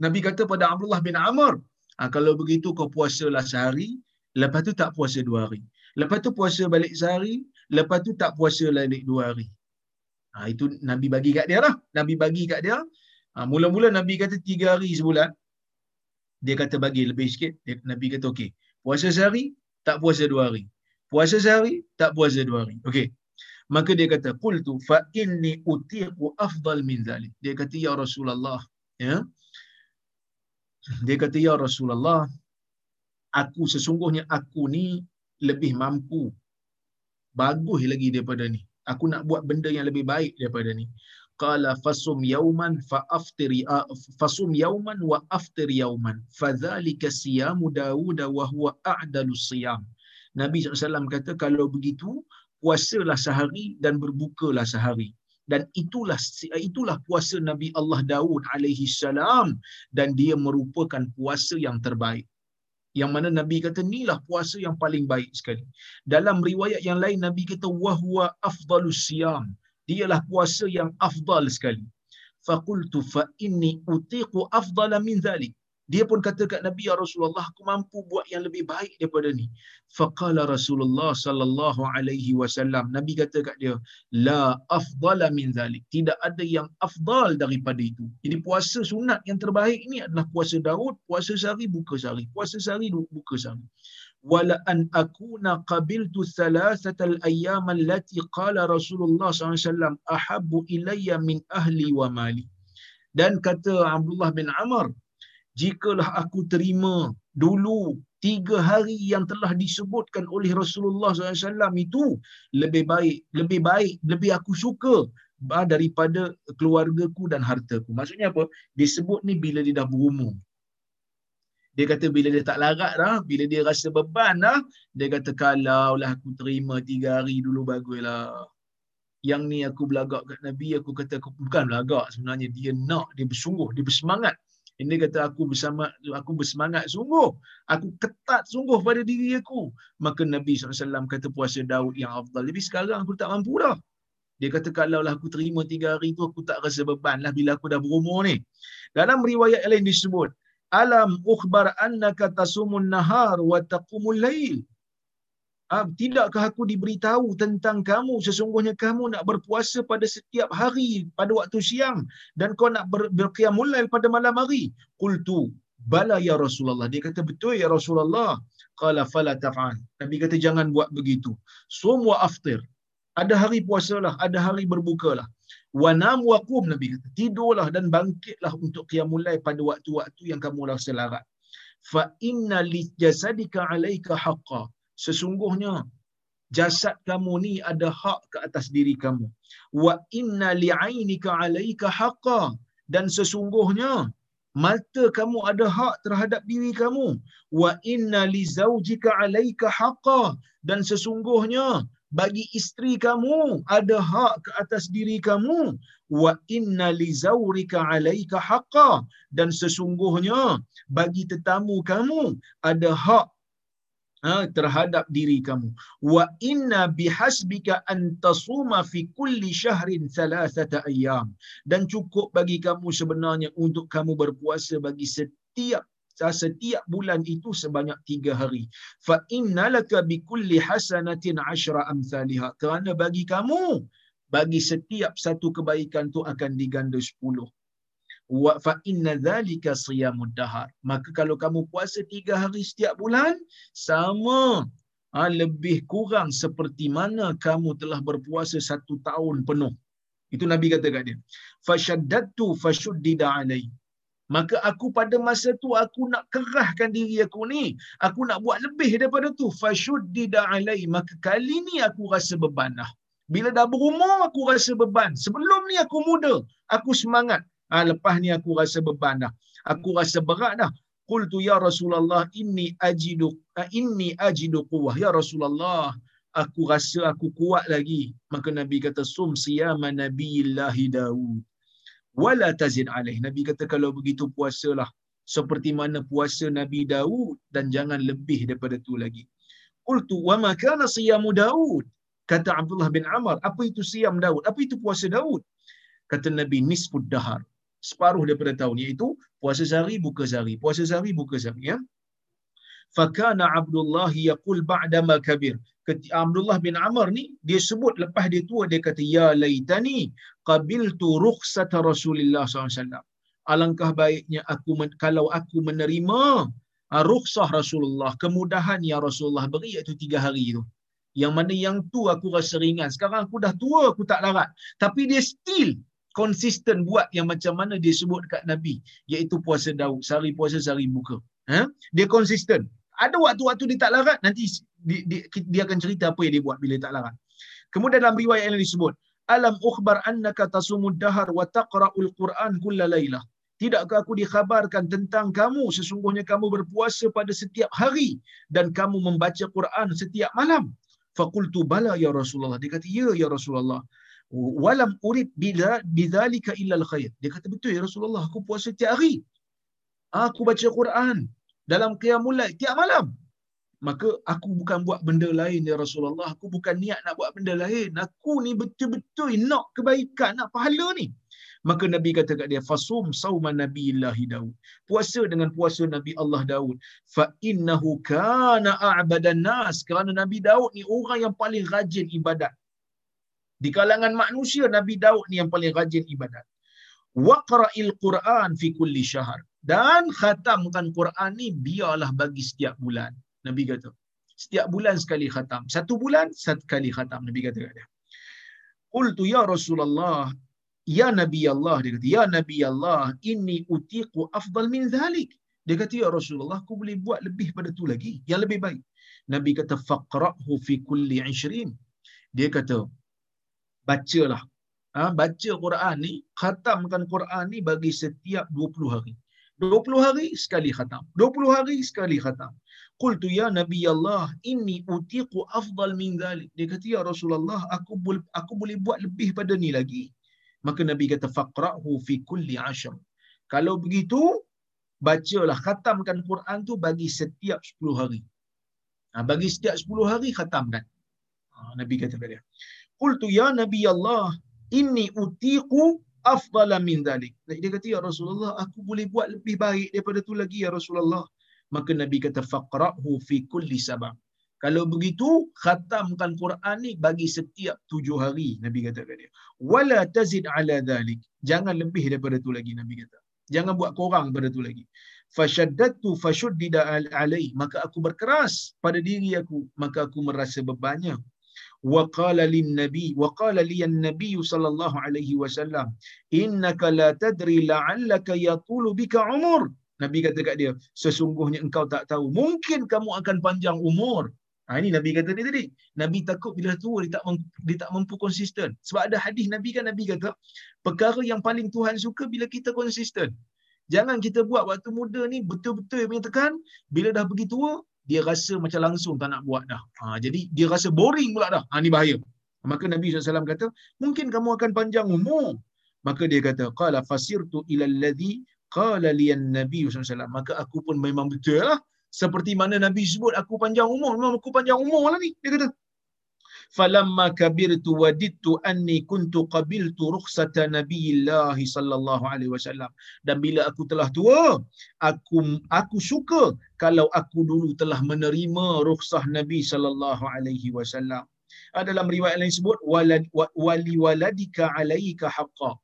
Nabi kata pada Abdullah bin Amr, ha, kalau begitu kau puasalah sehari, lepas tu tak puasa dua hari. Lepas tu puasa balik sehari, lepas tu tak puasa balik dua hari. Ha, itu Nabi bagi kat dia lah. Nabi bagi kat dia. Ha, mula-mula Nabi kata tiga hari sebulan. Dia kata bagi lebih sikit. Dia, Nabi kata okey. Puasa sehari, tak puasa dua hari. Puasa sehari, tak puasa dua hari. Okey. Maka dia kata, Qultu fa inni utiqu afdal min zalik. Dia kata, Ya Rasulullah. Ya. Dia kata, Ya Rasulullah. Aku sesungguhnya aku ni lebih mampu. Bagus lagi daripada ni. Aku nak buat benda yang lebih baik daripada ni. Fa aftiri fasum yauman wa aftir yauman. Fadzalika siyamu Daud wa huwa a'dalu siyam. Nabi SAW kata kalau begitu puasalah sehari dan berbukalah sehari. Dan itulah itulah puasa Nabi Allah Daud alaihi salam dan dia merupakan puasa yang terbaik. Yang mana Nabi kata inilah puasa yang paling baik sekali. Dalam riwayat yang lain Nabi kata wahwa afdalus siyam. Dialah puasa yang afdal sekali. Faqultu fa inni utiqu afdala min dhalik. Dia pun kata kat Nabi ya Rasulullah aku mampu buat yang lebih baik daripada ni. Faqala Rasulullah sallallahu alaihi wasallam Nabi kata kat dia la afdala min zalik. Tidak ada yang afdal daripada itu. Jadi puasa sunat yang terbaik ini adalah puasa Daud, puasa sehari buka sehari. Puasa sehari buka sehari. Wala an akuna qabiltu ayyam allati qala Rasulullah sallallahu alaihi wasallam ahabbu ilayya min ahli wa mali. Dan kata Abdullah bin Amr jikalah aku terima dulu tiga hari yang telah disebutkan oleh Rasulullah SAW itu lebih baik, lebih baik, lebih aku suka daripada keluargaku dan hartaku. Maksudnya apa? Disebut ni bila dia dah berumur. Dia kata bila dia tak larat dah, bila dia rasa beban dah, dia kata kalau lah aku terima tiga hari dulu baguslah. Yang ni aku belagak kat Nabi, aku kata aku bukan belagak sebenarnya. Dia nak, dia bersungguh, dia bersemangat. Ini kata aku bersama aku bersemangat sungguh. Aku ketat sungguh pada diri aku. Maka Nabi SAW kata puasa Daud yang afdal. Tapi sekarang aku tak mampu dah. Dia kata kalau lah aku terima tiga hari tu aku tak rasa beban lah bila aku dah berumur ni. Dalam riwayat lain disebut. Alam ukhbar annaka tasumun nahar wa taqumul lail. Ah, tidakkah aku diberitahu tentang kamu sesungguhnya kamu nak berpuasa pada setiap hari pada waktu siang dan kau nak ber, berqiyamul lail pada malam hari qultu bala ya Rasulullah. Dia kata, betul ya Rasulullah. Qala fala taf'al. Nabi kata, jangan buat begitu. Sum wa aftir. Ada hari puasalah, ada hari berbukalah. Wa nam wa qum Nabi kata. Tidurlah dan bangkitlah untuk qiyamul pada waktu-waktu yang kamu rasa larat. Fa inna li jasadika alaika haqqa. Sesungguhnya jasad kamu ni ada hak ke atas diri kamu. Wa inna li ainika alaika haqqa. Dan sesungguhnya mata kamu ada hak terhadap diri kamu. Wa inna li zaujika alaika haqqa. Dan sesungguhnya bagi isteri kamu ada hak ke atas diri kamu. Wa inna li zawrika alayka haqqa. Dan sesungguhnya bagi tetamu kamu ada hak ha, terhadap diri kamu. Wa inna bihasbika an tasuma fi kulli shahrin thalathata ayyam. Dan cukup bagi kamu sebenarnya untuk kamu berpuasa bagi setiap setiap bulan itu sebanyak tiga hari. Fa innalaka bi kulli hasanatin ashra amsalha. Kerana bagi kamu, bagi setiap satu kebaikan tu akan diganda sepuluh. Wa fa inna dhalika siyamud dahar. Maka kalau kamu puasa tiga hari setiap bulan, sama ha, lebih kurang seperti mana kamu telah berpuasa satu tahun penuh. Itu Nabi kata kat dia. Fashaddatu fashuddida alaihi maka aku pada masa tu aku nak kerahkan diri aku ni. Aku nak buat lebih daripada tu. Fashuddida alai. Maka kali ni aku rasa beban dah bila dah berumur aku rasa beban. Sebelum ni aku muda aku semangat. Ha, lepas ni aku rasa beban dah. Aku rasa berat dah. Qultu ya rasulullah inni ajidu ha, inni ajidu quwwah. Ya rasulullah aku rasa aku kuat lagi. Maka nabi kata sum siyama nabiyillahi daud wala tazid alaih. Nabi kata kalau begitu puasalah seperti mana puasa Nabi Daud dan jangan lebih daripada itu lagi. Qultu wa ma kana siyamu Daud? Kata Abdullah bin Amr, apa itu siyam Daud? Apa itu puasa Daud? Kata Nabi nisfud dahar. Separuh daripada tahun iaitu puasa sehari buka sehari, puasa sehari buka sehari ya. Fakana Abdullah yaqul ba'da ma kabir. Abdullah bin Amr ni dia sebut lepas dia tua dia kata ya laitani qabiltu rukhsata Rasulullah SAW. Alangkah baiknya aku men, kalau aku menerima uh, rukhsah Rasulullah, kemudahan yang Rasulullah beri iaitu tiga hari itu. Yang mana yang tu aku rasa ringan. Sekarang aku dah tua, aku tak larat. Tapi dia still konsisten buat yang macam mana dia sebut dekat Nabi. Iaitu puasa Daud. Sehari puasa, sehari buka. Ha? Dia konsisten. Ada waktu-waktu dia tak larat, nanti dia, dia, dia akan cerita apa yang dia buat bila tak larat. Kemudian dalam riwayat yang disebut, alam ukhbar annaka tasumud dahar wa taqra'ul Quran kulla lailah. Tidakkah aku dikhabarkan tentang kamu sesungguhnya kamu berpuasa pada setiap hari dan kamu membaca Quran setiap malam? Faqultu bala ya Rasulullah. Dia kata ya ya Rasulullah. Walam urid bidzalika illa alkhair. Dia kata betul ya Rasulullah aku puasa setiap hari. Aku baca Quran dalam qiyamul lail tiap malam maka aku bukan buat benda lain ya Rasulullah. Aku bukan niat nak buat benda lain. Aku ni betul-betul nak kebaikan nak pahala ni. Maka nabi kata kat dia fasum sauma nabiillahi daud. Puasa dengan puasa nabi Allah Daud. Fa innahu kana a'badan nas. Kerana nabi Daud ni orang yang paling rajin ibadat. Di kalangan manusia nabi Daud ni yang paling rajin ibadat. Waqra'il quran fi kulli syahr. Dan khatamkan Quran ni biarlah bagi setiap bulan Nabi kata. Setiap bulan sekali khatam. Satu bulan, satu kali khatam. Nabi kata kat dia. Qultu ya Rasulullah, ya Nabi Allah. Dia kata, ya Nabi Allah, inni utiqu afdal min zalik. Dia kata, ya Rasulullah, aku boleh buat lebih pada tu lagi. Yang lebih baik. Nabi kata, faqra'hu fi kulli ishrin. Dia kata, bacalah. Ha, baca Quran ni, khatamkan Quran ni bagi setiap 20 hari. 20 hari sekali khatam. 20 hari sekali khatam. Qultu ya Nabi Allah, inni utiqu afdal min dhalik. Dia kata, ya Rasulullah, aku boleh, aku boleh buat lebih pada ni lagi. Maka Nabi kata, faqra'hu fi kulli asham. Kalau begitu, bacalah, khatamkan Quran tu bagi setiap 10 hari. Ha, bagi setiap 10 hari, khatamkan. Ha, Nabi kata kepada dia. Qultu ya Nabi Allah, inni utiqu afdala min dhalik. Dia kata, ya Rasulullah, aku boleh buat lebih baik daripada tu lagi, ya Rasulullah maka Nabi kata faqra'hu fi kulli sabah. Kalau begitu, khatamkan Quran ni bagi setiap tujuh hari, Nabi kata kepada dia. Wala tazid ala dhalik. Jangan lebih daripada tu lagi, Nabi kata. Jangan buat kurang daripada tu lagi. fashaddatu fashuddida alai maka aku berkeras pada diri aku maka aku merasa bebannya wa qala lin nabi wa qala li an nabi sallallahu alaihi wasallam innaka la tadri la'allaka yatulu bika umur nabi kata kat dia sesungguhnya engkau tak tahu mungkin kamu akan panjang umur Ha, ini Nabi kata dia tadi. Nabi takut bila tua dia tak, dia tak mampu konsisten. Sebab ada hadis Nabi kan Nabi kata, perkara yang paling Tuhan suka bila kita konsisten. Jangan kita buat waktu muda ni betul-betul punya tekan. Bila dah pergi tua, dia rasa macam langsung tak nak buat dah. Ha, jadi dia rasa boring pula dah. Ha, ni bahaya. Maka Nabi SAW kata, mungkin kamu akan panjang umur. Maka dia kata, qala fasirtu ila alladhi qala liyan Nabi SAW. Maka aku pun memang betul lah. Seperti mana Nabi sebut, aku panjang umur. Memang aku panjang umur lah ni. Dia kata, falamma kabirtu wadittu anni kuntu qabiltu rukhsata nabiyillah sallallahu alaihi wasallam dan bila aku telah tua aku aku suka kalau aku dulu telah menerima rukhsah nabi sallallahu alaihi wasallam dalam riwayat lain sebut wali waladika alaika haqqa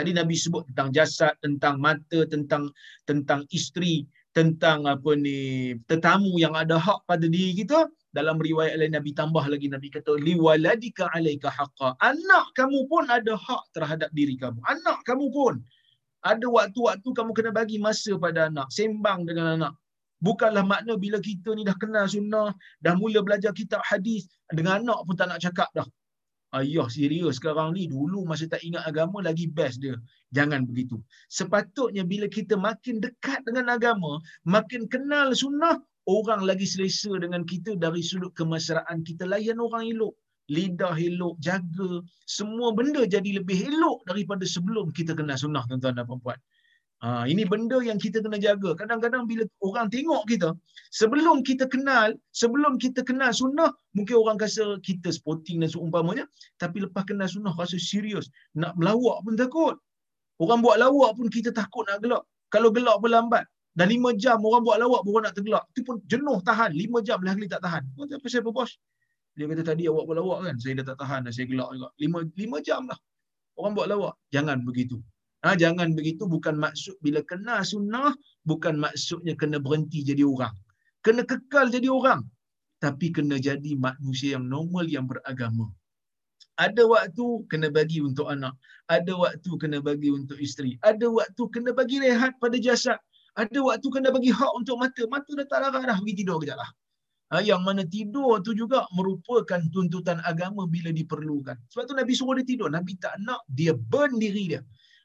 tadi nabi sebut tentang jasad tentang mata tentang tentang isteri tentang apa ni tetamu yang ada hak pada diri kita. Dalam riwayat lain Nabi tambah lagi. Nabi kata liwaladika alaika haqqa. Anak kamu pun ada hak terhadap diri kamu. Anak kamu pun. Ada waktu-waktu kamu kena bagi masa pada anak. Sembang dengan anak. Bukanlah makna bila kita ni dah kenal sunnah dah mula belajar kitab hadis dengan anak pun tak nak cakap dah ayah serius sekarang ni dulu masa tak ingat agama lagi best dia. Jangan begitu. Sepatutnya bila kita makin dekat dengan agama makin kenal sunnah orang lagi selesa dengan kita dari sudut kemasyaratan kita layan orang elok. Lidah elok jaga. Semua benda jadi lebih elok daripada sebelum kita kenal sunnah tuan-tuan dan puan-puan Ha, ini benda yang kita kena jaga. Kadang-kadang bila orang tengok kita, sebelum kita kenal, sebelum kita kenal sunnah, mungkin orang rasa kita sporting dan seumpamanya. Tapi lepas kenal sunnah, rasa serius. Nak melawak pun takut. Orang buat lawak pun kita takut nak gelak. Kalau gelak pun lambat. Dah lima jam orang buat lawak pun nak tergelak. Itu pun jenuh tahan. Lima jam lah tak tahan. Oh, apa saya bos? Dia kata tadi awak buat lawak kan? Saya dah tak tahan dah. Saya gelak juga. Lima, lima jam lah. Orang buat lawak. Jangan begitu. Ha, jangan begitu bukan maksud bila kena sunnah, bukan maksudnya kena berhenti jadi orang. Kena kekal jadi orang. Tapi kena jadi manusia yang normal, yang beragama. Ada waktu kena bagi untuk anak. Ada waktu kena bagi untuk isteri. Ada waktu kena bagi rehat pada jasad. Ada waktu kena bagi hak untuk mata. Mata dah tak larang dah pergi tidur kejap lah. Ha, yang mana tidur tu juga merupakan tuntutan agama bila diperlukan. Sebab tu Nabi suruh dia tidur. Nabi tak nak dia burn diri dia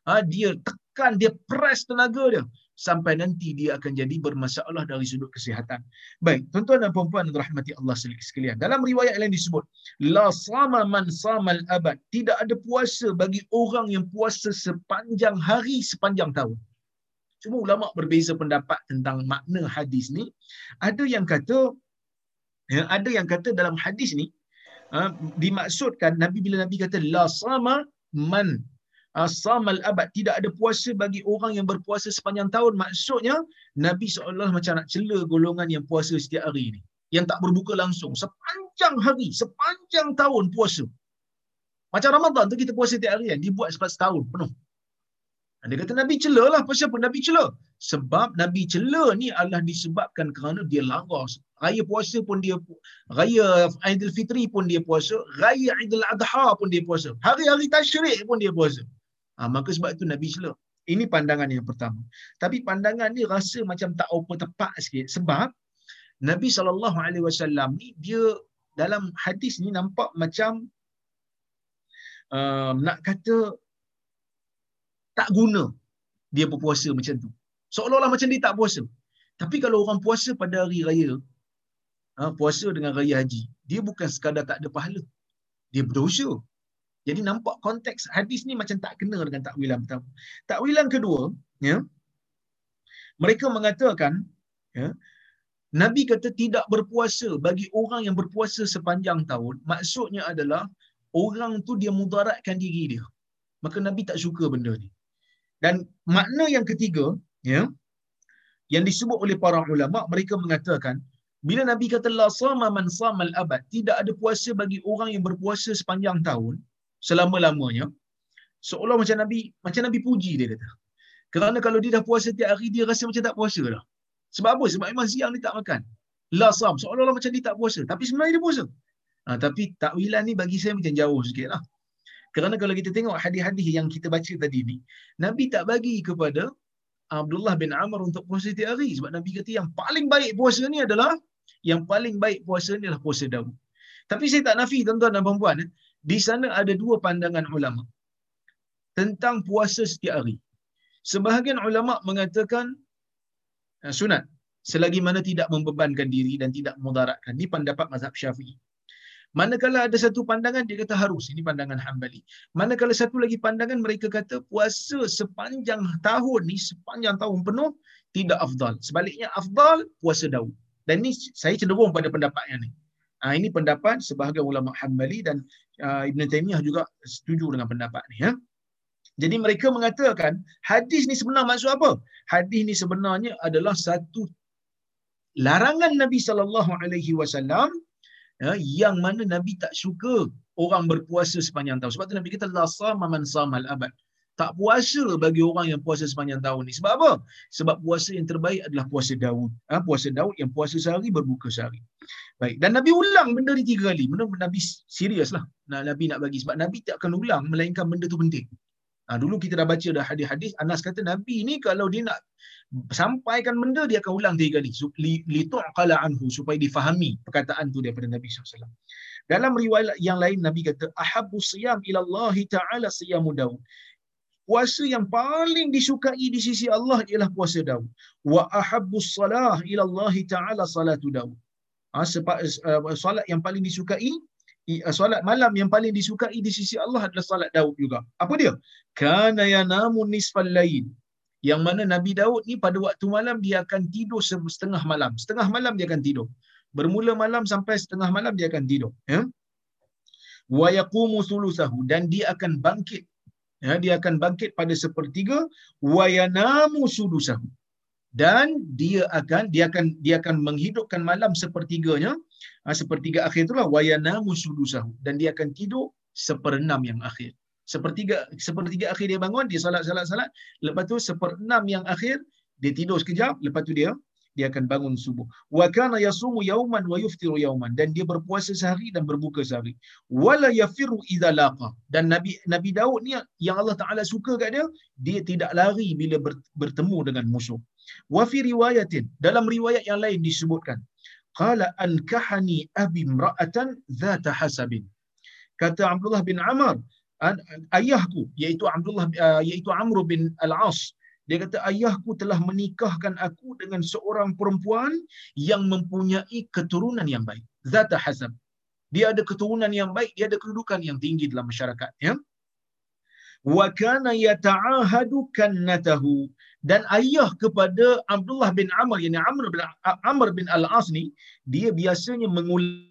ha, dia tekan, dia press tenaga dia sampai nanti dia akan jadi bermasalah dari sudut kesihatan. Baik, tuan-tuan dan puan-puan rahmati Allah sekalian. Dalam riwayat lain disebut, la sama man samal abad. Tidak ada puasa bagi orang yang puasa sepanjang hari, sepanjang tahun. Cuma ulama berbeza pendapat tentang makna hadis ni. Ada yang kata ya, ada yang kata dalam hadis ni ha, dimaksudkan Nabi bila Nabi kata la sama man asamal abad tidak ada puasa bagi orang yang berpuasa sepanjang tahun. Maksudnya nabi seolah macam nak cela golongan yang puasa setiap hari ini yang tak berbuka langsung. Sepanjang hari sepanjang tahun puasa. Macam Ramadan tu kita puasa setiap hari kan? Dibuat sebab setahun penuh. Dia kata Nabi cela lah. Pasal apa Nabi cela? Sebab Nabi cela ni adalah disebabkan kerana dia langgar. Raya puasa pun dia, raya Aidil Fitri pun dia puasa, raya Aidil Adha pun dia puasa, hari-hari tasyrik pun dia puasa. Ha, maka sebab itu Nabi sela. Ini pandangan yang pertama. Tapi pandangan ni rasa macam tak apa tepat sikit. Sebab Nabi SAW ni dia dalam hadis ni nampak macam uh, nak kata tak guna dia berpuasa macam tu. Seolah-olah macam dia tak puasa. Tapi kalau orang puasa pada hari raya, ha, puasa dengan raya haji, dia bukan sekadar tak ada pahala. Dia berdosa. Jadi nampak konteks hadis ni macam tak kena dengan takwilan pertama. Takwilan kedua, ya, mereka mengatakan, ya, Nabi kata tidak berpuasa bagi orang yang berpuasa sepanjang tahun, maksudnya adalah orang tu dia mudaratkan diri dia. Maka Nabi tak suka benda ni. Dan makna yang ketiga, ya, yang disebut oleh para ulama, mereka mengatakan, bila Nabi kata la sama man samal abad, tidak ada puasa bagi orang yang berpuasa sepanjang tahun, selama-lamanya seolah macam nabi macam nabi puji dia kata Kerana kalau dia dah puasa tiap hari, dia rasa macam tak puasa dah. Sebab apa? Sebab memang siang dia tak makan. La sam. Seolah-olah macam dia tak puasa. Tapi sebenarnya dia puasa. Ha, tapi takwilan ni bagi saya macam jauh sikit lah. Kerana kalau kita tengok hadis-hadis yang kita baca tadi ni, Nabi tak bagi kepada Abdullah bin Amr untuk puasa tiap hari. Sebab Nabi kata yang paling baik puasa ni adalah, yang paling baik puasa ni adalah puasa Daud. Tapi saya tak nafi tuan-tuan dan puan-puan. Eh. Di sana ada dua pandangan ulama tentang puasa setiap hari. Sebahagian ulama mengatakan uh, sunat selagi mana tidak membebankan diri dan tidak mudaratkan. Ini pendapat mazhab Syafi'i. Manakala ada satu pandangan dia kata harus, ini pandangan Hambali. Manakala satu lagi pandangan mereka kata puasa sepanjang tahun ni, sepanjang tahun penuh tidak afdal. Sebaliknya afdal puasa Daud. Dan ini saya cenderung pada pendapat yang ni. Ha, ini pendapat sebahagian ulama Hambali dan uh, Ibn Taymiyah juga setuju dengan pendapat ni. Ya. Jadi mereka mengatakan hadis ni sebenar maksud apa? Hadis ni sebenarnya adalah satu larangan Nabi sallallahu alaihi wasallam ya, yang mana Nabi tak suka orang berpuasa sepanjang tahun. Sebab tu Nabi kata la sama man samal abad. Tak puasa bagi orang yang puasa sepanjang tahun ni. Sebab apa? Sebab puasa yang terbaik adalah puasa Daud. Ha, puasa Daud yang puasa sehari berbuka sehari. Baik. Dan Nabi ulang benda ni tiga kali. Benda Nabi serius lah. Nah, Nabi nak bagi. Sebab Nabi tak akan ulang melainkan benda tu penting. Ha, dulu kita dah baca dah hadis-hadis. Anas kata Nabi ni kalau dia nak sampaikan benda dia akan ulang tiga kali. Li tu'qala anhu supaya difahami perkataan tu daripada Nabi SAW. Dalam riwayat yang lain Nabi kata ahabbu siyam ila Allah taala siyamu Daud. Puasa yang paling disukai di sisi Allah ialah puasa Daud. Wa ahabbu salah ila Allah taala salatu Daud. Ha, sebab uh, solat yang paling disukai uh, solat malam yang paling disukai di sisi Allah adalah solat Daud juga. Apa dia? Kana yanamu nisfal lain. Yang mana Nabi Daud ni pada waktu malam dia akan tidur setengah malam. Setengah malam dia akan tidur. Bermula malam sampai setengah malam dia akan tidur. Ya? Wa yaqumu thuluthahu. Dan dia akan bangkit. Ya, dia akan bangkit pada sepertiga. Wa yanamu sudusahu. Dan dia akan dia akan dia akan menghidupkan malam sepertiganya. Ha, sepertiga akhir itulah wa yanamu sudusahu. Dan dia akan tidur seperenam yang akhir sepertiga sepertiga akhir dia bangun dia salat salat salat lepas tu seperenam yang akhir dia tidur sekejap lepas tu dia dia akan bangun subuh. Wa kana yasumu yawman wa yuftiru yawman dan dia berpuasa sehari dan berbuka sehari. Wala yafiru idza laqa. Dan nabi nabi Daud ni yang Allah Taala suka kat dia dia tidak lari bila bertemu dengan musuh. Wa fi riwayatin. Dalam riwayat yang lain disebutkan. Qala ankahani abi imra'atan dhata hasabin. Kata Abdullah bin Amr ayahku iaitu Abdullah uh, iaitu Amr bin Al-As dia kata ayahku telah menikahkan aku dengan seorang perempuan yang mempunyai keturunan yang baik. Zata hasab. Dia ada keturunan yang baik dia ada kedudukan yang tinggi dalam masyarakat ya. Wa kana yata'ahadu kannatahu. Dan ayah kepada Abdullah bin Amr yang Amr bin Amr bin Al-As ni dia biasanya mengulang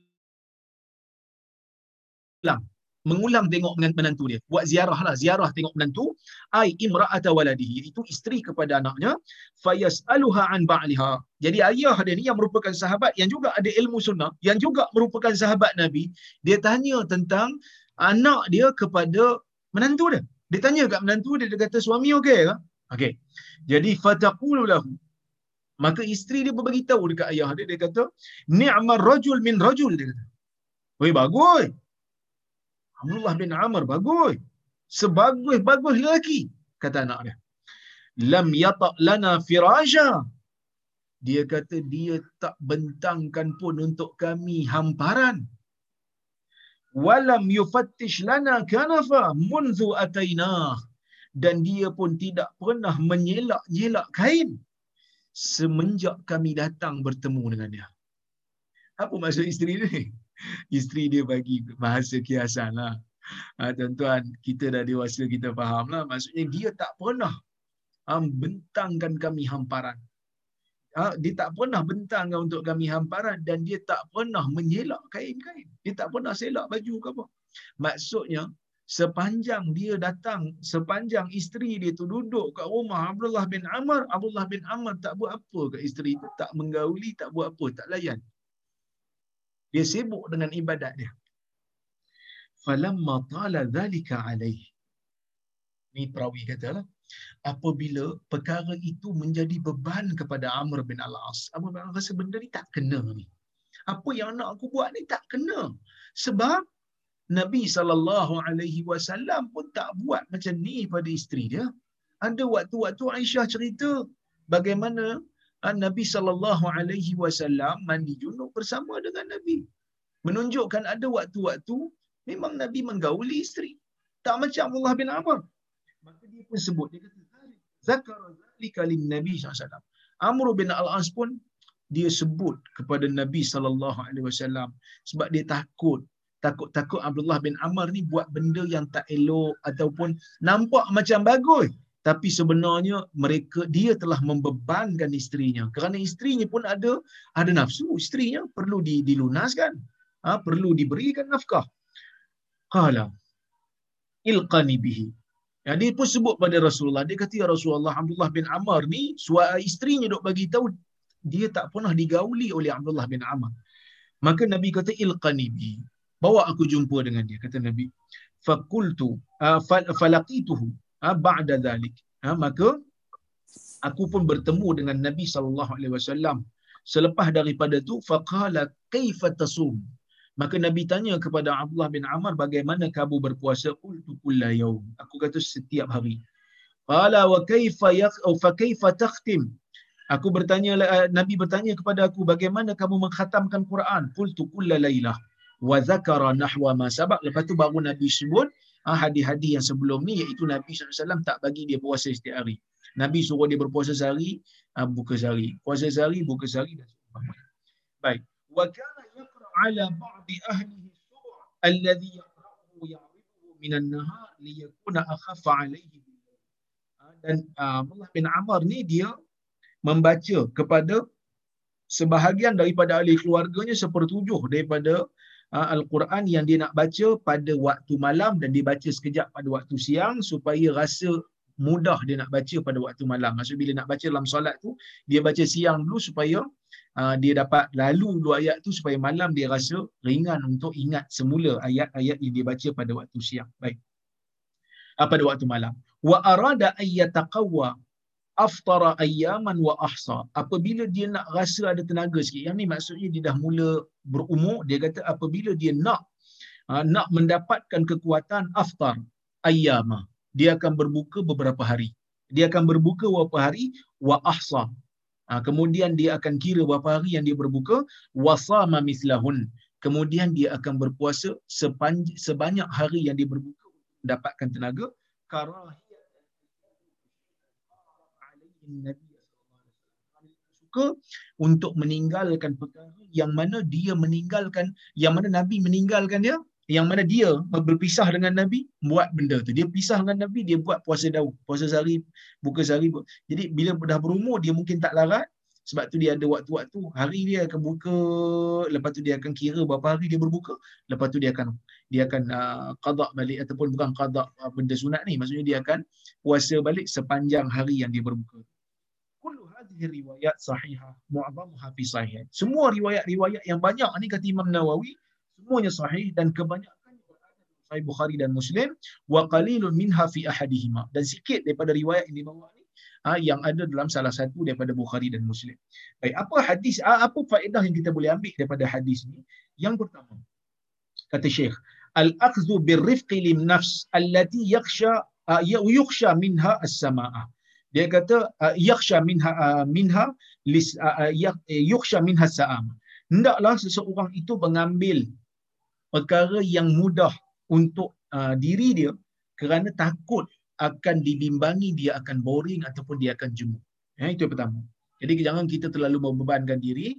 mengulang tengok menantu dia. Buat ziarah lah, ziarah tengok menantu. Ai imra'ata waladihi, iaitu isteri kepada anaknya. Fayas'aluha an ba'liha. Jadi ayah dia ni yang merupakan sahabat yang juga ada ilmu sunnah, yang juga merupakan sahabat Nabi, dia tanya tentang anak dia kepada menantu dia. Dia tanya kat menantu dia, dia kata suami okey ke? Okey. Jadi fataqulu lahu. Maka isteri dia berbagi tahu dekat ayah dia, dia kata, ni'mar rajul min rajul dia kata. Oi bagus. Abdullah bin Amr bagus. Sebagus-bagus lelaki, kata anak dia. Lam yata' lana firasha. Dia kata dia tak bentangkan pun untuk kami hamparan. Walam yufattish lana kanafa munzu atainah. Dan dia pun tidak pernah menyelak-nyelak kain semenjak kami datang bertemu dengan dia. Apa maksud isteri dia? Isteri dia bagi bahasa kiasan lah. Ha, tuan-tuan, kita dah dewasa, kita faham lah. Maksudnya dia tak pernah um, bentangkan kami hamparan. Ha, dia tak pernah bentangkan untuk kami hamparan dan dia tak pernah menyelak kain-kain. Dia tak pernah selak baju ke apa. Maksudnya, sepanjang dia datang, sepanjang isteri dia tu duduk kat rumah Abdullah bin Amr, Abdullah bin Amr tak buat apa kat isteri tu. Tak menggauli, tak buat apa, tak layan. Dia sibuk dengan ibadat dia. Falamma tala dhalika alaih. Ni perawi kata lah. apabila perkara itu menjadi beban kepada Amr bin Al-As. Amr bin Al-As rasa benda ni tak kena ni. Apa yang nak aku buat ni tak kena. Sebab Nabi sallallahu alaihi wasallam pun tak buat macam ni pada isteri dia. Ada waktu-waktu Aisyah cerita bagaimana Nabi sallallahu alaihi wasallam mandi junub bersama dengan Nabi. Menunjukkan ada waktu-waktu memang Nabi menggauli isteri. Tak macam Abdullah bin Amr. Maka dia pun sebut dia kata zakar zalika lin Nabi sallallahu Amr bin Al-As pun dia sebut kepada Nabi sallallahu alaihi wasallam sebab dia takut takut-takut Abdullah bin Amr ni buat benda yang tak elok ataupun nampak macam bagus tapi sebenarnya mereka dia telah membebankan isterinya kerana isterinya pun ada ada nafsu isterinya perlu dilunaskan ha, perlu diberikan nafkah qala ilqani bihi Ya, dia pun sebut pada Rasulullah. Dia kata, Ya Rasulullah, Abdullah bin Amr ni, suara isterinya dok bagi tahu dia tak pernah digauli oleh Abdullah bin Amr. Maka Nabi kata, Ilqani bi. Bawa aku jumpa dengan dia, kata Nabi. Fakultu, uh, falaqituhu, uh, ba'da dhalik. Uh, maka, aku pun bertemu dengan Nabi SAW. Selepas daripada tu, faqala kaifa tasum. Maka Nabi tanya kepada Abdullah bin Amr bagaimana kamu berpuasa qultu kulla yaum. Aku kata setiap hari. Qala wa kaifa yakh fa kaifa takhtim? Aku bertanya eh, Nabi bertanya kepada aku bagaimana kamu mengkhatamkan Quran? Qultu kulla lailah wa zakara nahwa ma sabaq. Lepas tu baru Nabi sebut Ah, hadis-hadis yang sebelum ni iaitu Nabi SAW tak bagi dia puasa setiap hari. Nabi suruh dia berpuasa sehari, ah, buka sehari. Puasa sehari, buka sehari dan sebagainya. Baik. Wa kana yaqra ala ba'd ahlihi surah alladhi yaqra'uhu ya'rifuhu min an-nahar li yakuna akhaffa alayhi ah, dan Abdullah bin Amr ni dia membaca kepada sebahagian daripada ahli keluarganya sepertujuh daripada Al-Quran yang dia nak baca pada waktu malam dan dia baca sekejap pada waktu siang supaya rasa mudah dia nak baca pada waktu malam. Maksud bila nak baca dalam solat tu, dia baca siang dulu supaya uh, dia dapat lalu dua ayat tu supaya malam dia rasa ringan untuk ingat semula ayat-ayat yang dia baca pada waktu siang. Baik. Uh, pada waktu malam. Wa arada ayyataqawwa aftara ayyaman wa ahsa. Apabila dia nak rasa ada tenaga sikit. Yang ni maksudnya dia dah mula berumur, dia kata apabila dia nak uh, nak mendapatkan kekuatan aftar ayyama. Dia akan berbuka beberapa hari. Dia akan berbuka beberapa hari wa ahsa Ha, kemudian dia akan kira berapa hari yang dia berbuka. Wasama mislahun. Kemudian dia akan berpuasa sepanj- sebanyak hari yang dia berbuka mendapatkan tenaga. Suka untuk meninggalkan perkara yang mana dia meninggalkan, yang mana Nabi meninggalkan dia, yang mana dia berpisah dengan Nabi buat benda tu. Dia pisah dengan Nabi, dia buat puasa daun. Puasa sehari, buka sehari. Jadi bila dah berumur, dia mungkin tak larat. Sebab tu dia ada waktu-waktu. Hari dia akan buka, lepas tu dia akan kira berapa hari dia berbuka. Lepas tu dia akan dia akan uh, qadak balik ataupun bukan qadak uh, benda sunat ni. Maksudnya dia akan puasa balik sepanjang hari yang dia berbuka. Hadhihi riwayat sahihah, mu'adhamuha fi sahih. Semua riwayat-riwayat yang banyak ni kata Imam Nawawi, semuanya sahih dan kebanyakan Sahih Bukhari dan Muslim wa qalilun minha fi ahadihima dan sikit daripada riwayat ini bawa ni ha, yang ada dalam salah satu daripada Bukhari dan Muslim. Baik, apa hadis apa faedah yang kita boleh ambil daripada hadis ni? Yang pertama, kata Syekh, al-akhdhu birrifqi lim nafs allati yakhsha uh, yukhsha minha as-sama'ah. Dia kata uh, yakhsha minha uh, minha lis, uh, yukhsha minha as-sa'am. Hendaklah seseorang itu mengambil perkara yang mudah untuk uh, diri dia kerana takut akan dibimbangi dia akan boring ataupun dia akan jemu. Ya, itu yang pertama. Jadi jangan kita terlalu membebankan diri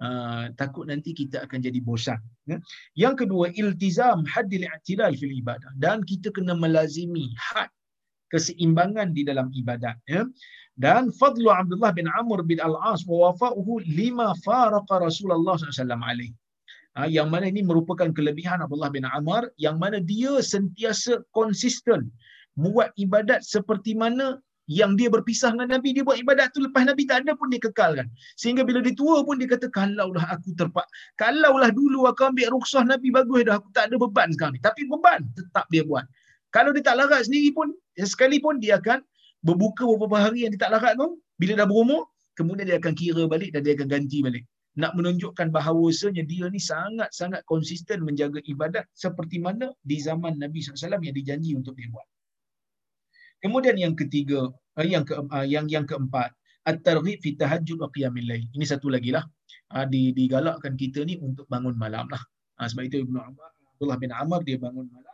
uh, takut nanti kita akan jadi bosan. Ya. Yang kedua iltizam haddil i'tidal fil ibadah dan kita kena melazimi had keseimbangan di dalam ibadat ya. Dan fadlu Abdullah bin Amr bin Al-As wa wafa'uhu lima faraqa Rasulullah SAW alaihi ha, yang mana ini merupakan kelebihan Abdullah bin Amr yang mana dia sentiasa konsisten buat ibadat seperti mana yang dia berpisah dengan Nabi dia buat ibadat tu lepas Nabi tak ada pun dia kekalkan. Sehingga bila dia tua pun dia kata kalaulah aku terpak kalaulah dulu aku ambil rukhsah Nabi bagus dah aku tak ada beban sekarang ni. Tapi beban tetap dia buat. Kalau dia tak larat sendiri pun sekalipun dia akan berbuka beberapa hari yang dia tak larat tu, bila dah berumur, kemudian dia akan kira balik dan dia akan ganti balik. Nak menunjukkan bahawasanya dia ni sangat-sangat konsisten menjaga ibadat seperti mana di zaman Nabi SAW yang dijanji untuk dia buat. Kemudian yang ketiga, eh, yang ke, eh, yang yang keempat, at-targhib fi tahajjud wa qiyamil lail. Ini satu lagi lah. Ah, di digalakkan kita ni untuk bangun malam lah. Ah, sebab itu Ibnu Abdullah bin Amr dia bangun malam.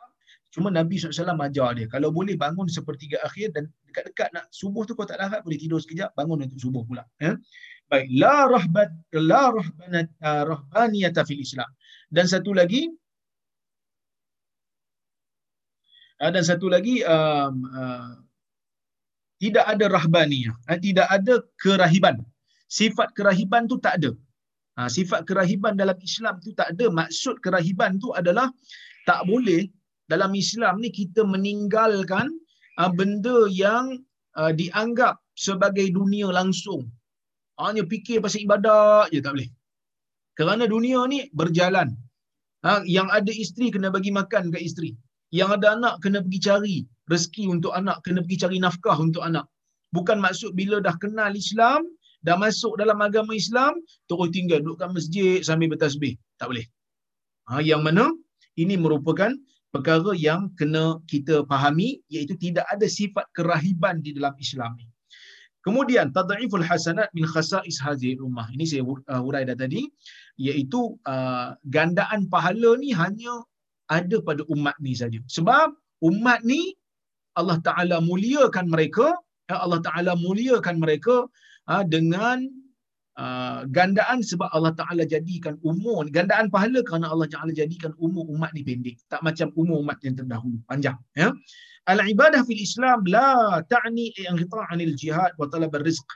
Cuma Nabi SAW ajar dia, kalau boleh bangun sepertiga akhir dan dekat-dekat nak subuh tu kau tak larat boleh tidur sekejap, bangun untuk subuh pula. Ya? Baik, la rahbat la rahbanat uh, rahbaniyata fil Islam. Dan satu lagi uh, dan satu lagi um, uh, tidak ada rahbaniyah, uh, tidak ada kerahiban. Sifat kerahiban tu tak ada. Ha, sifat kerahiban dalam Islam tu tak ada. Maksud kerahiban tu adalah tak boleh dalam Islam ni kita meninggalkan uh, benda yang uh, dianggap sebagai dunia langsung. Hanya fikir pasal ibadat je tak boleh. Kerana dunia ni berjalan. Ha, yang ada isteri kena bagi makan ke isteri. Yang ada anak kena pergi cari rezeki untuk anak, kena pergi cari nafkah untuk anak. Bukan maksud bila dah kenal Islam, dah masuk dalam agama Islam, terus tinggal duduk kat masjid sambil bertasbih. Tak boleh. Ha, yang mana ini merupakan perkara yang kena kita fahami iaitu tidak ada sifat kerahiban di dalam Islam ni. Kemudian tad'iful hasanat min khasa'is hadhihi ummah. Ini saya uh, hurai dah tadi iaitu uh, gandaan pahala ni hanya ada pada umat ni saja. Sebab umat ni Allah Taala muliakan mereka, ya Allah Taala muliakan mereka uh, dengan Uh, gandaan sebab Allah Ta'ala jadikan umur, gandaan pahala kerana Allah Ta'ala jadikan umur umat ni pendek. Tak macam umur umat yang terdahulu, panjang. Ya? Al-ibadah fil Islam la ta'ni i'ghita'anil jihad wa talab rizq.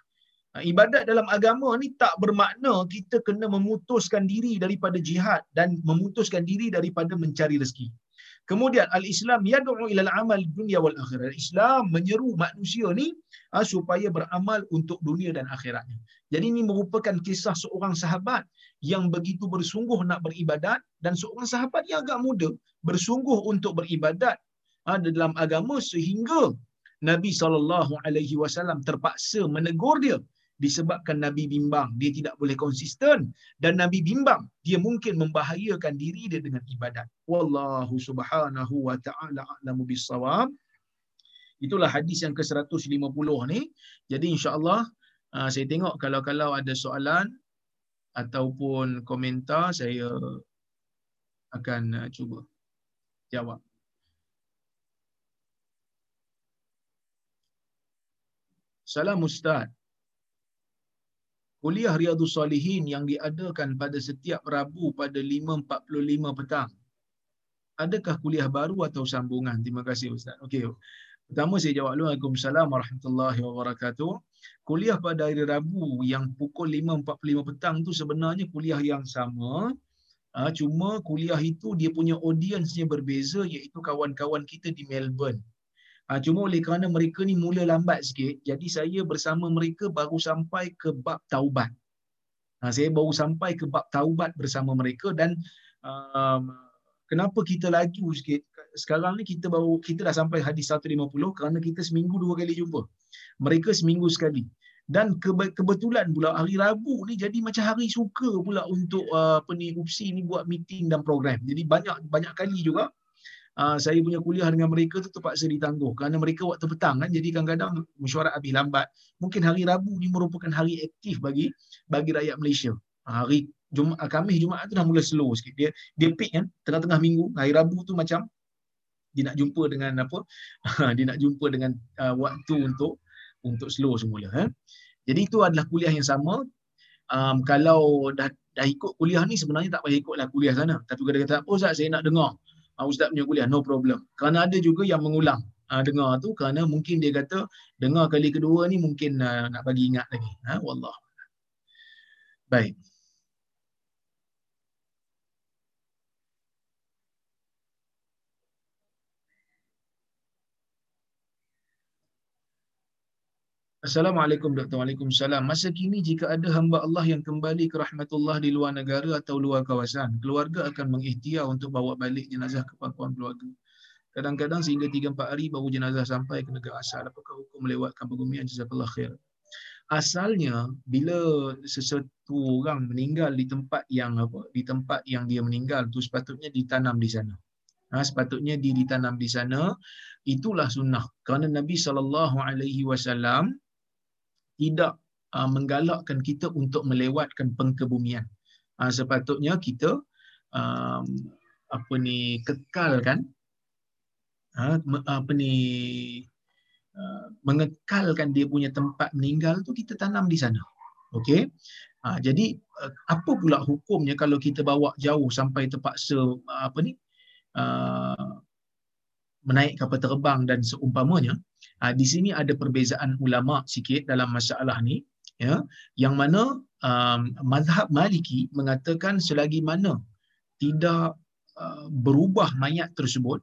Uh, ibadat dalam agama ni tak bermakna kita kena memutuskan diri daripada jihad dan memutuskan diri daripada mencari rezeki. Kemudian al-Islam yad'u ila al-amal dunia wal akhirat. Islam menyeru manusia ni ha, supaya beramal untuk dunia dan akhiratnya. Jadi ini merupakan kisah seorang sahabat yang begitu bersungguh nak beribadat dan seorang sahabat yang agak muda bersungguh untuk beribadat ha, dalam agama sehingga Nabi saw terpaksa menegur dia disebabkan Nabi bimbang dia tidak boleh konsisten dan Nabi bimbang dia mungkin membahayakan diri dia dengan ibadat. Wallahu subhanahu wa ta'ala a'lamu bissawab. Itulah hadis yang ke-150 ni. Jadi insya-Allah uh, saya tengok kalau-kalau ada soalan ataupun komentar saya akan uh, cuba jawab. Salam Ustaz kuliah Riyadhus Salihin yang diadakan pada setiap Rabu pada 5.45 petang. Adakah kuliah baru atau sambungan? Terima kasih Ustaz. Okey. Pertama saya jawab dulu. Waalaikumsalam warahmatullahi wabarakatuh. Kuliah pada hari Rabu yang pukul 5.45 petang tu sebenarnya kuliah yang sama. Ha, cuma kuliah itu dia punya audiensnya berbeza iaitu kawan-kawan kita di Melbourne. Ha, cuma oleh kerana mereka ni mula lambat sikit, jadi saya bersama mereka baru sampai ke bab taubat. Ha, saya baru sampai ke bab taubat bersama mereka dan um, kenapa kita laju sikit? Sekarang ni kita baru kita dah sampai hadis 150 kerana kita seminggu dua kali jumpa. Mereka seminggu sekali. Dan kebetulan pula hari Rabu ni jadi macam hari suka pula untuk uh, apa ni UPSI ni buat meeting dan program. Jadi banyak banyak kali juga uh, saya punya kuliah dengan mereka tu terpaksa ditangguh. Kerana mereka waktu petang kan jadi kadang-kadang mesyuarat habis lambat. Mungkin hari Rabu ni merupakan hari aktif bagi bagi rakyat Malaysia. Uh, hari Jumaat Khamis Jumaat tu dah mula slow sikit. Dia dia peak kan tengah-tengah minggu. Hari Rabu tu macam dia nak jumpa dengan apa? Dia nak jumpa dengan uh, waktu untuk untuk slow semula eh. jadi itu adalah kuliah yang sama. Um, kalau dah dah ikut kuliah ni sebenarnya tak payah ikutlah kuliah sana. Tapi kalau kata oh saya nak dengar uh, ustaz punya kuliah no problem. Kerana ada juga yang mengulang. Uh, dengar tu kerana mungkin dia kata dengar kali kedua ni mungkin uh, nak bagi ingat lagi. Ha wallah baik Assalamualaikum Dr. Waalaikumsalam. Masa kini jika ada hamba Allah yang kembali ke rahmatullah di luar negara atau luar kawasan, keluarga akan mengikhtiar untuk bawa balik jenazah ke pangkuan keluarga. Kadang-kadang sehingga 3 4 hari baru jenazah sampai ke negara asal. Apakah hukum melewatkan pegumian jazakallah khair? Asalnya bila sesuatu orang meninggal di tempat yang apa? Di tempat yang dia meninggal tu sepatutnya ditanam di sana. Ha, sepatutnya dia ditanam di sana. Itulah sunnah. Kerana Nabi wasallam tidak uh, menggalakkan kita untuk melewatkan pengkebumian. Uh, sepatutnya kita um, apa ni kekalkan uh, apa ni uh, mengekalkan dia punya tempat meninggal tu kita tanam di sana. Okey. Uh, jadi apa pula hukumnya kalau kita bawa jauh sampai terpaksa apa ni uh, menaik kapal terbang dan seumpamanya. Uh, di sini ada perbezaan ulama sikit dalam masalah ni ya. Yang mana um, mazhab Maliki mengatakan selagi mana tidak uh, berubah mayat tersebut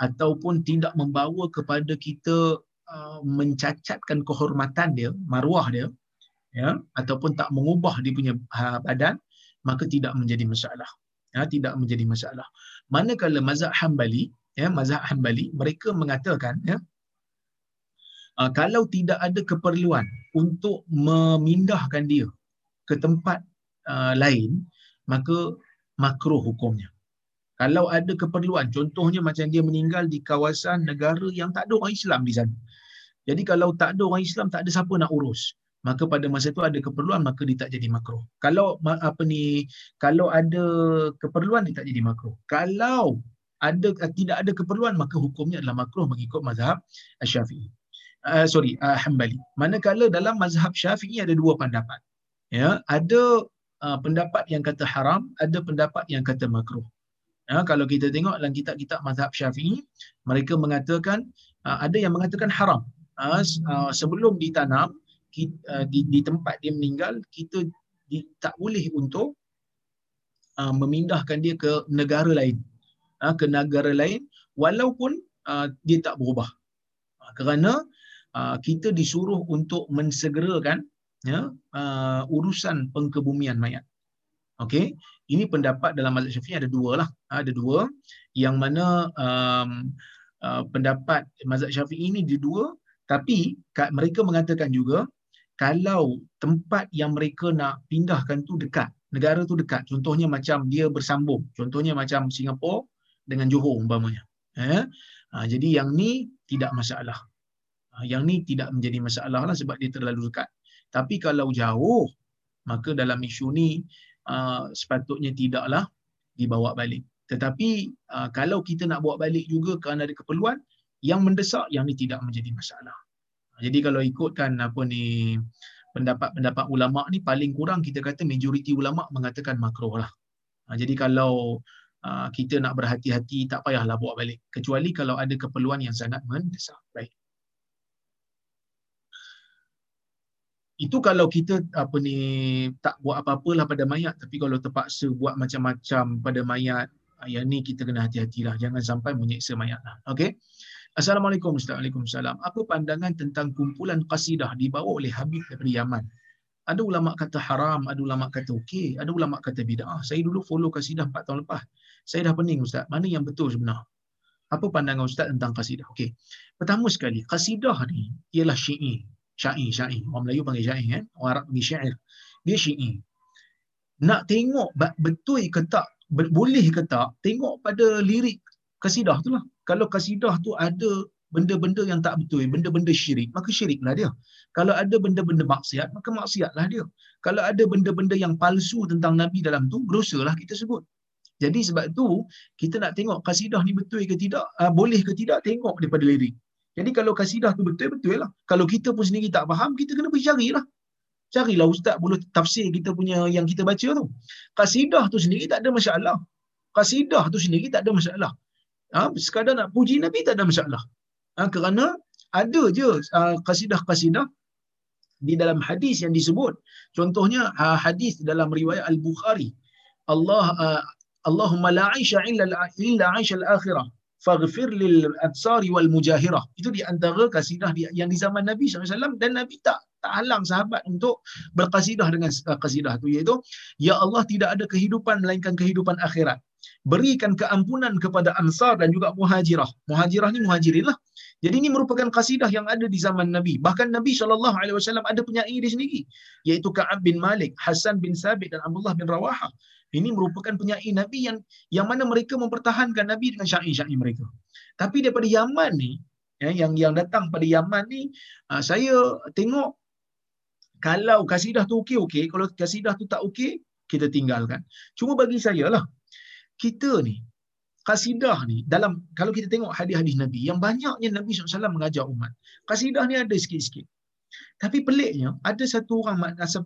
ataupun tidak membawa kepada kita uh, mencacatkan kehormatan dia maruah dia ya ataupun tak mengubah dia punya uh, badan maka tidak menjadi masalah. Ya tidak menjadi masalah. Manakala mazhab Hambali ya mazhab Hambali mereka mengatakan ya uh, kalau tidak ada keperluan untuk memindahkan dia ke tempat uh, lain maka makruh hukumnya. Kalau ada keperluan contohnya macam dia meninggal di kawasan negara yang tak ada orang Islam di sana. Jadi kalau tak ada orang Islam tak ada siapa nak urus. Maka pada masa itu ada keperluan maka dia tak jadi makruh. Kalau apa ni kalau ada keperluan dia tak jadi makruh. Kalau ada tidak ada keperluan maka hukumnya adalah makruh mengikut mazhab Syafi'i uh, sorry uh, Hambali. Manakala dalam mazhab Syafi'i ada dua pendapat. Ya, ada uh, pendapat yang kata haram, ada pendapat yang kata makruh. Ya, kalau kita tengok dalam kitab-kitab mazhab Syafi'i, mereka mengatakan uh, ada yang mengatakan haram. Uh, uh, sebelum ditanam kita, uh, di, di tempat dia meninggal, kita di, tak boleh untuk uh, memindahkan dia ke negara lain. Uh, ke negara lain walaupun uh, dia tak berubah. Uh, kerana uh, kita disuruh untuk mensegerakan ya uh, urusan pengkebumian mayat. Okey, ini pendapat dalam mazhab Syafi'i ada dua lah, ada dua yang mana um, uh, pendapat mazhab Syafi'i ini di dua tapi mereka mengatakan juga kalau tempat yang mereka nak pindahkan tu dekat, negara tu dekat, contohnya macam dia bersambung, contohnya macam Singapura dengan Johor umpamanya. Eh? Ha, jadi yang ni tidak masalah. Ha, yang ni tidak menjadi masalah lah sebab dia terlalu dekat. Tapi kalau jauh, maka dalam isu ni uh, sepatutnya tidaklah dibawa balik. Tetapi uh, kalau kita nak bawa balik juga kerana ada keperluan, yang mendesak, yang ni tidak menjadi masalah. Jadi kalau ikutkan apa ni pendapat-pendapat ulama ni paling kurang kita kata majoriti ulama mengatakan makruh lah. Jadi kalau kita nak berhati-hati tak payahlah bawa balik kecuali kalau ada keperluan yang sangat mendesak. Baik. Itu kalau kita apa ni tak buat apa-apalah pada mayat tapi kalau terpaksa buat macam-macam pada mayat ah, yang ni kita kena hati-hatilah jangan sampai menyeksa mayat lah okey Assalamualaikum Waalaikumsalam. Apa pandangan tentang kumpulan qasidah dibawa oleh Habib daripada Yaman? Ada ulama kata haram, ada ulama kata okey, ada ulama kata bid'ah. Saya dulu follow qasidah 4 tahun lepas. Saya dah pening ustaz, mana yang betul sebenar? Apa pandangan ustaz tentang qasidah? Okey. Pertama sekali, qasidah ni ialah syi'i syair syair orang Melayu panggil syair kan orang Arab panggil syair. Dia syair nak tengok betul ke tak boleh ke tak tengok pada lirik kasidah tu lah. Kalau kasidah tu ada benda-benda yang tak betul benda-benda syirik maka syiriklah dia. Kalau ada benda-benda maksiat maka maksiatlah dia. Kalau ada benda-benda yang palsu tentang nabi dalam tu lah kita sebut. Jadi sebab tu kita nak tengok kasidah ni betul ke tidak uh, boleh ke tidak tengok daripada lirik jadi kalau kasidah tu betul-betul lah. Kalau kita pun sendiri tak faham, kita kena pergi carilah. Carilah ustaz boleh tafsir kita punya yang kita baca tu. Kasidah tu sendiri tak ada masalah. Kasidah tu sendiri tak ada masalah. Ha, sekadar nak puji Nabi tak ada masalah. Ha, kerana ada je uh, kasidah-kasidah di dalam hadis yang disebut. Contohnya uh, hadis dalam riwayat Al-Bukhari. Allah uh, Allahumma la 'aisha illa illa 'aisha al-akhirah faghfir lil atsari wal mujahirah itu di antara kasidah yang di zaman Nabi SAW dan Nabi tak tak halang sahabat untuk berkasidah dengan kasidah tu iaitu ya Allah tidak ada kehidupan melainkan kehidupan akhirat berikan keampunan kepada Ansar dan juga Muhajirah. Muhajirah ni Muhajirin lah. Jadi ini merupakan kasidah yang ada di zaman Nabi. Bahkan Nabi SAW ada penyair di sendiri. Iaitu Ka'ab bin Malik, Hasan bin Sabit dan Abdullah bin Rawaha. Ini merupakan penyair Nabi yang yang mana mereka mempertahankan Nabi dengan syair-syair mereka. Tapi daripada Yaman ni, ya, yang yang datang pada Yaman ni, uh, saya tengok kalau kasidah tu okey-okey, kalau kasidah tu tak okey, kita tinggalkan. Cuma bagi saya lah, kita ni, kasidah ni, dalam kalau kita tengok hadis-hadis Nabi, yang banyaknya Nabi SAW mengajar umat. Kasidah ni ada sikit-sikit. Tapi peliknya, ada satu orang,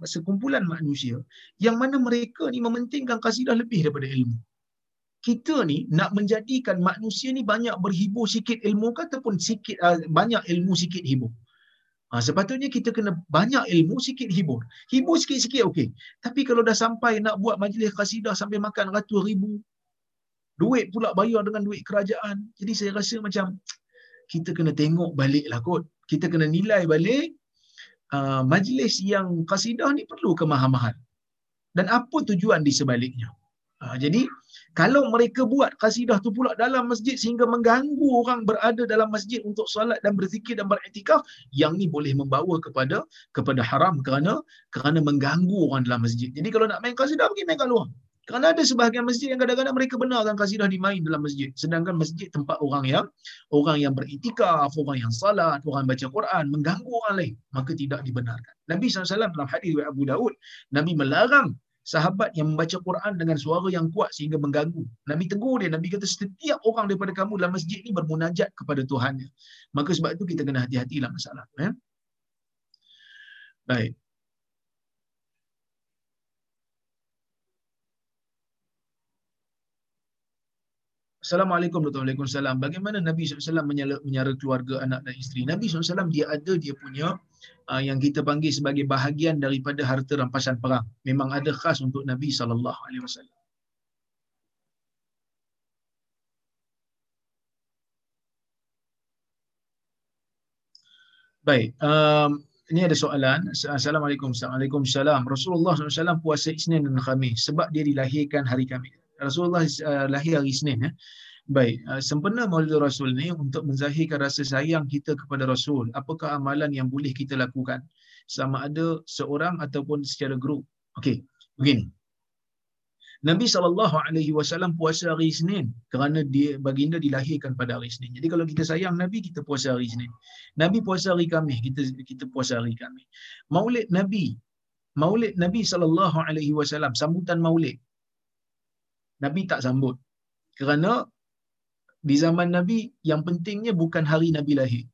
sekumpulan manusia, yang mana mereka ni mementingkan kasidah lebih daripada ilmu. Kita ni nak menjadikan manusia ni banyak berhibur sikit ilmu ke ataupun sikit uh, banyak ilmu sikit hibur. Ha, sepatutnya kita kena banyak ilmu, sikit hibur. Hibur sikit-sikit okey. Tapi kalau dah sampai nak buat majlis kasidah sampai makan ratus ribu, duit pula bayar dengan duit kerajaan. Jadi saya rasa macam kita kena tengok balik lah kot. Kita kena nilai balik uh, majlis yang kasidah ni perlu ke mahal-mahal. Dan apa tujuan di sebaliknya. Uh, jadi kalau mereka buat kasidah tu pula dalam masjid sehingga mengganggu orang berada dalam masjid untuk solat dan berzikir dan beriktikaf, yang ni boleh membawa kepada kepada haram kerana kerana mengganggu orang dalam masjid. Jadi kalau nak main kasidah pergi main kat luar. Kerana ada sebahagian masjid yang kadang-kadang mereka benarkan kasidah dimain dalam masjid. Sedangkan masjid tempat orang yang orang yang beriktikaf, orang yang salat, orang baca Quran, mengganggu orang lain. Maka tidak dibenarkan. Nabi SAW dalam hadis Abu Daud, Nabi melarang sahabat yang membaca Quran dengan suara yang kuat sehingga mengganggu. Nabi tegur dia, Nabi kata setiap orang daripada kamu dalam masjid ni bermunajat kepada Tuhannya. Maka sebab itu kita kena hati-hati dalam masalah. Ya? Baik. Assalamualaikum warahmatullahi wabarakatuh. Bagaimana Nabi SAW menyara, menyara keluarga anak dan isteri? Nabi SAW dia ada dia punya uh, yang kita panggil sebagai bahagian daripada harta rampasan perang. Memang ada khas untuk Nabi SAW. Baik, um, ini ada soalan. Assalamualaikum. Assalamualaikum. Rasulullah SAW puasa Isnin dan Khamis sebab dia dilahirkan hari Khamis. Rasulullah uh, lahir hari Isnin ya. Baik, uh, sempena Maulid Rasul ni untuk menzahirkan rasa sayang kita kepada Rasul. Apakah amalan yang boleh kita lakukan? Sama ada seorang ataupun secara grup. Okey, begini. Nabi SAW puasa hari Isnin kerana dia baginda dilahirkan pada hari Isnin. Jadi kalau kita sayang Nabi, kita puasa hari Isnin. Nabi puasa hari Khamis, kita kita puasa hari Khamis. Maulid Nabi, Maulid Nabi SAW, sambutan Maulid Nabi tak sambut. Kerana di zaman Nabi yang pentingnya bukan hari Nabi lahir.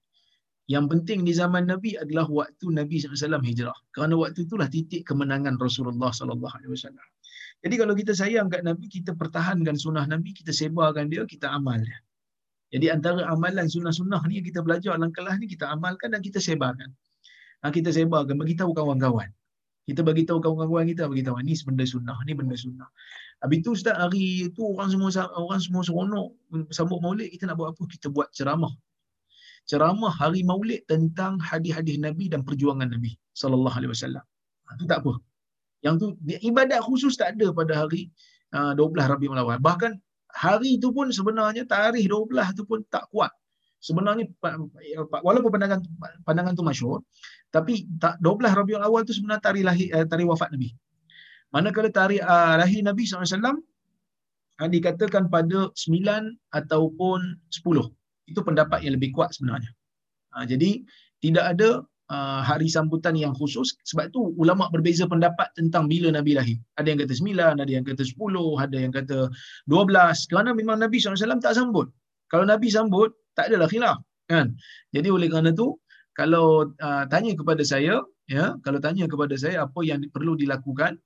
Yang penting di zaman Nabi adalah waktu Nabi SAW hijrah. Kerana waktu itulah titik kemenangan Rasulullah SAW. Jadi kalau kita sayang kat Nabi, kita pertahankan sunnah Nabi, kita sebarkan dia, kita amal dia. Jadi antara amalan sunnah-sunnah ni yang kita belajar dalam kelas ni, kita amalkan dan kita sebarkan. Ha, kita sebarkan, bagi tahu kawan-kawan. Kita bagi tahu kawan-kawan kita, bagi tahu ni benda sunnah, ni benda sunnah. Habis tu Ustaz hari tu orang semua orang semua seronok sambut Maulid kita nak buat apa? Kita buat ceramah. Ceramah hari Maulid tentang hadis-hadis Nabi dan perjuangan Nabi sallallahu alaihi wasallam. Itu ha, tak apa. Yang tu ibadat khusus tak ada pada hari uh, 12 Rabiul Awal. Bahkan hari tu pun sebenarnya tarikh 12 tu pun tak kuat. Sebenarnya walaupun pandangan pandangan tu masyhur tapi tak 12 Rabiul Awal tu sebenarnya tarikh lahir uh, tarikh wafat Nabi. Manakala tarikh uh, lahir Nabi SAW uh, dikatakan pada 9 ataupun 10. Itu pendapat yang lebih kuat sebenarnya. Uh, jadi tidak ada uh, hari sambutan yang khusus sebab tu ulama berbeza pendapat tentang bila Nabi lahir. Ada yang kata 9, ada yang kata 10, ada yang kata 12 kerana memang Nabi SAW tak sambut. Kalau Nabi sambut tak adalah khilaf kan. Jadi oleh kerana tu kalau uh, tanya kepada saya ya kalau tanya kepada saya apa yang perlu dilakukan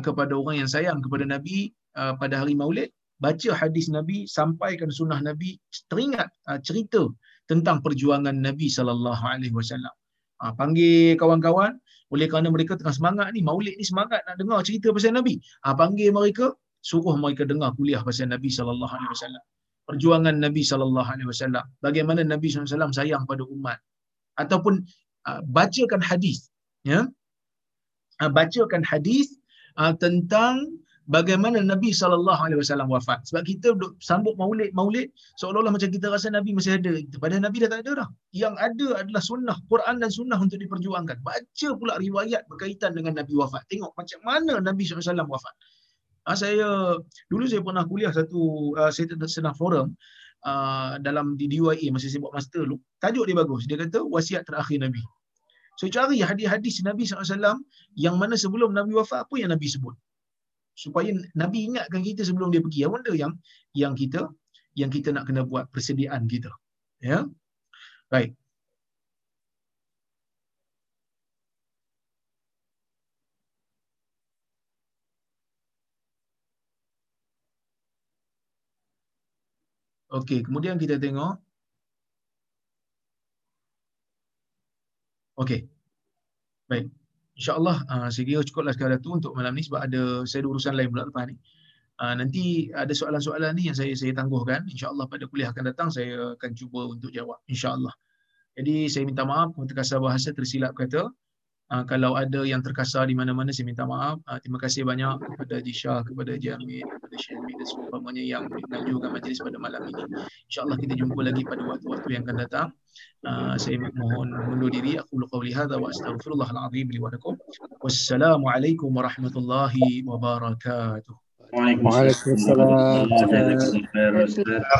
kepada orang yang sayang kepada Nabi uh, pada hari Maulid baca hadis Nabi sampaikan sunnah Nabi teringat uh, cerita tentang perjuangan Nabi sallallahu alaihi wasallam. Uh, panggil kawan-kawan oleh kerana mereka tengah semangat ni Maulid ni semangat nak dengar cerita pasal Nabi. Uh, panggil mereka suruh mereka dengar kuliah pasal Nabi sallallahu alaihi wasallam. Perjuangan Nabi sallallahu alaihi wasallam. Bagaimana Nabi wasallam sayang pada umat. Ataupun uh, bacakan hadis ya. Uh, bacakan hadis uh, tentang bagaimana Nabi SAW wafat. Sebab kita duk sambut maulid-maulid seolah-olah macam kita rasa Nabi masih ada. Padahal Nabi dah tak ada dah. Yang ada adalah sunnah. Quran dan sunnah untuk diperjuangkan. Baca pula riwayat berkaitan dengan Nabi wafat. Tengok macam mana Nabi SAW wafat. Ha, saya dulu saya pernah kuliah satu uh, saya sedang forum uh, dalam di DUIA masa saya buat master dulu. Tajuk dia bagus. Dia kata wasiat terakhir Nabi. So cari hadis-hadis Nabi SAW yang mana sebelum Nabi wafat apa yang Nabi sebut. Supaya Nabi ingatkan kita sebelum dia pergi. Apa benda yang yang kita yang kita nak kena buat persediaan kita. Ya. Baik. Okey, kemudian kita tengok Okey. Baik. InsyaAllah uh, saya kira cukuplah sekadar tu untuk malam ni sebab ada saya ada urusan lain pula lepas ni. Uh, nanti ada soalan-soalan ni yang saya saya tangguhkan. InsyaAllah pada kuliah akan datang saya akan cuba untuk jawab. InsyaAllah. Jadi saya minta maaf untuk kasar bahasa tersilap kata. Uh, kalau ada yang terkasar di mana-mana saya minta maaf. Uh, terima kasih banyak kepada Jisha, kepada Jamil, kepada Syamil dan semua yang mengajukan majlis pada malam ini. InsyaAllah kita jumpa lagi pada waktu-waktu yang akan datang. آه، سيمون منو ديري أقول قولي هذا وأستغفر الله العظيم لي ولكم. والسلام عليكم ورحمة الله وبركاته. وعليكم السلام.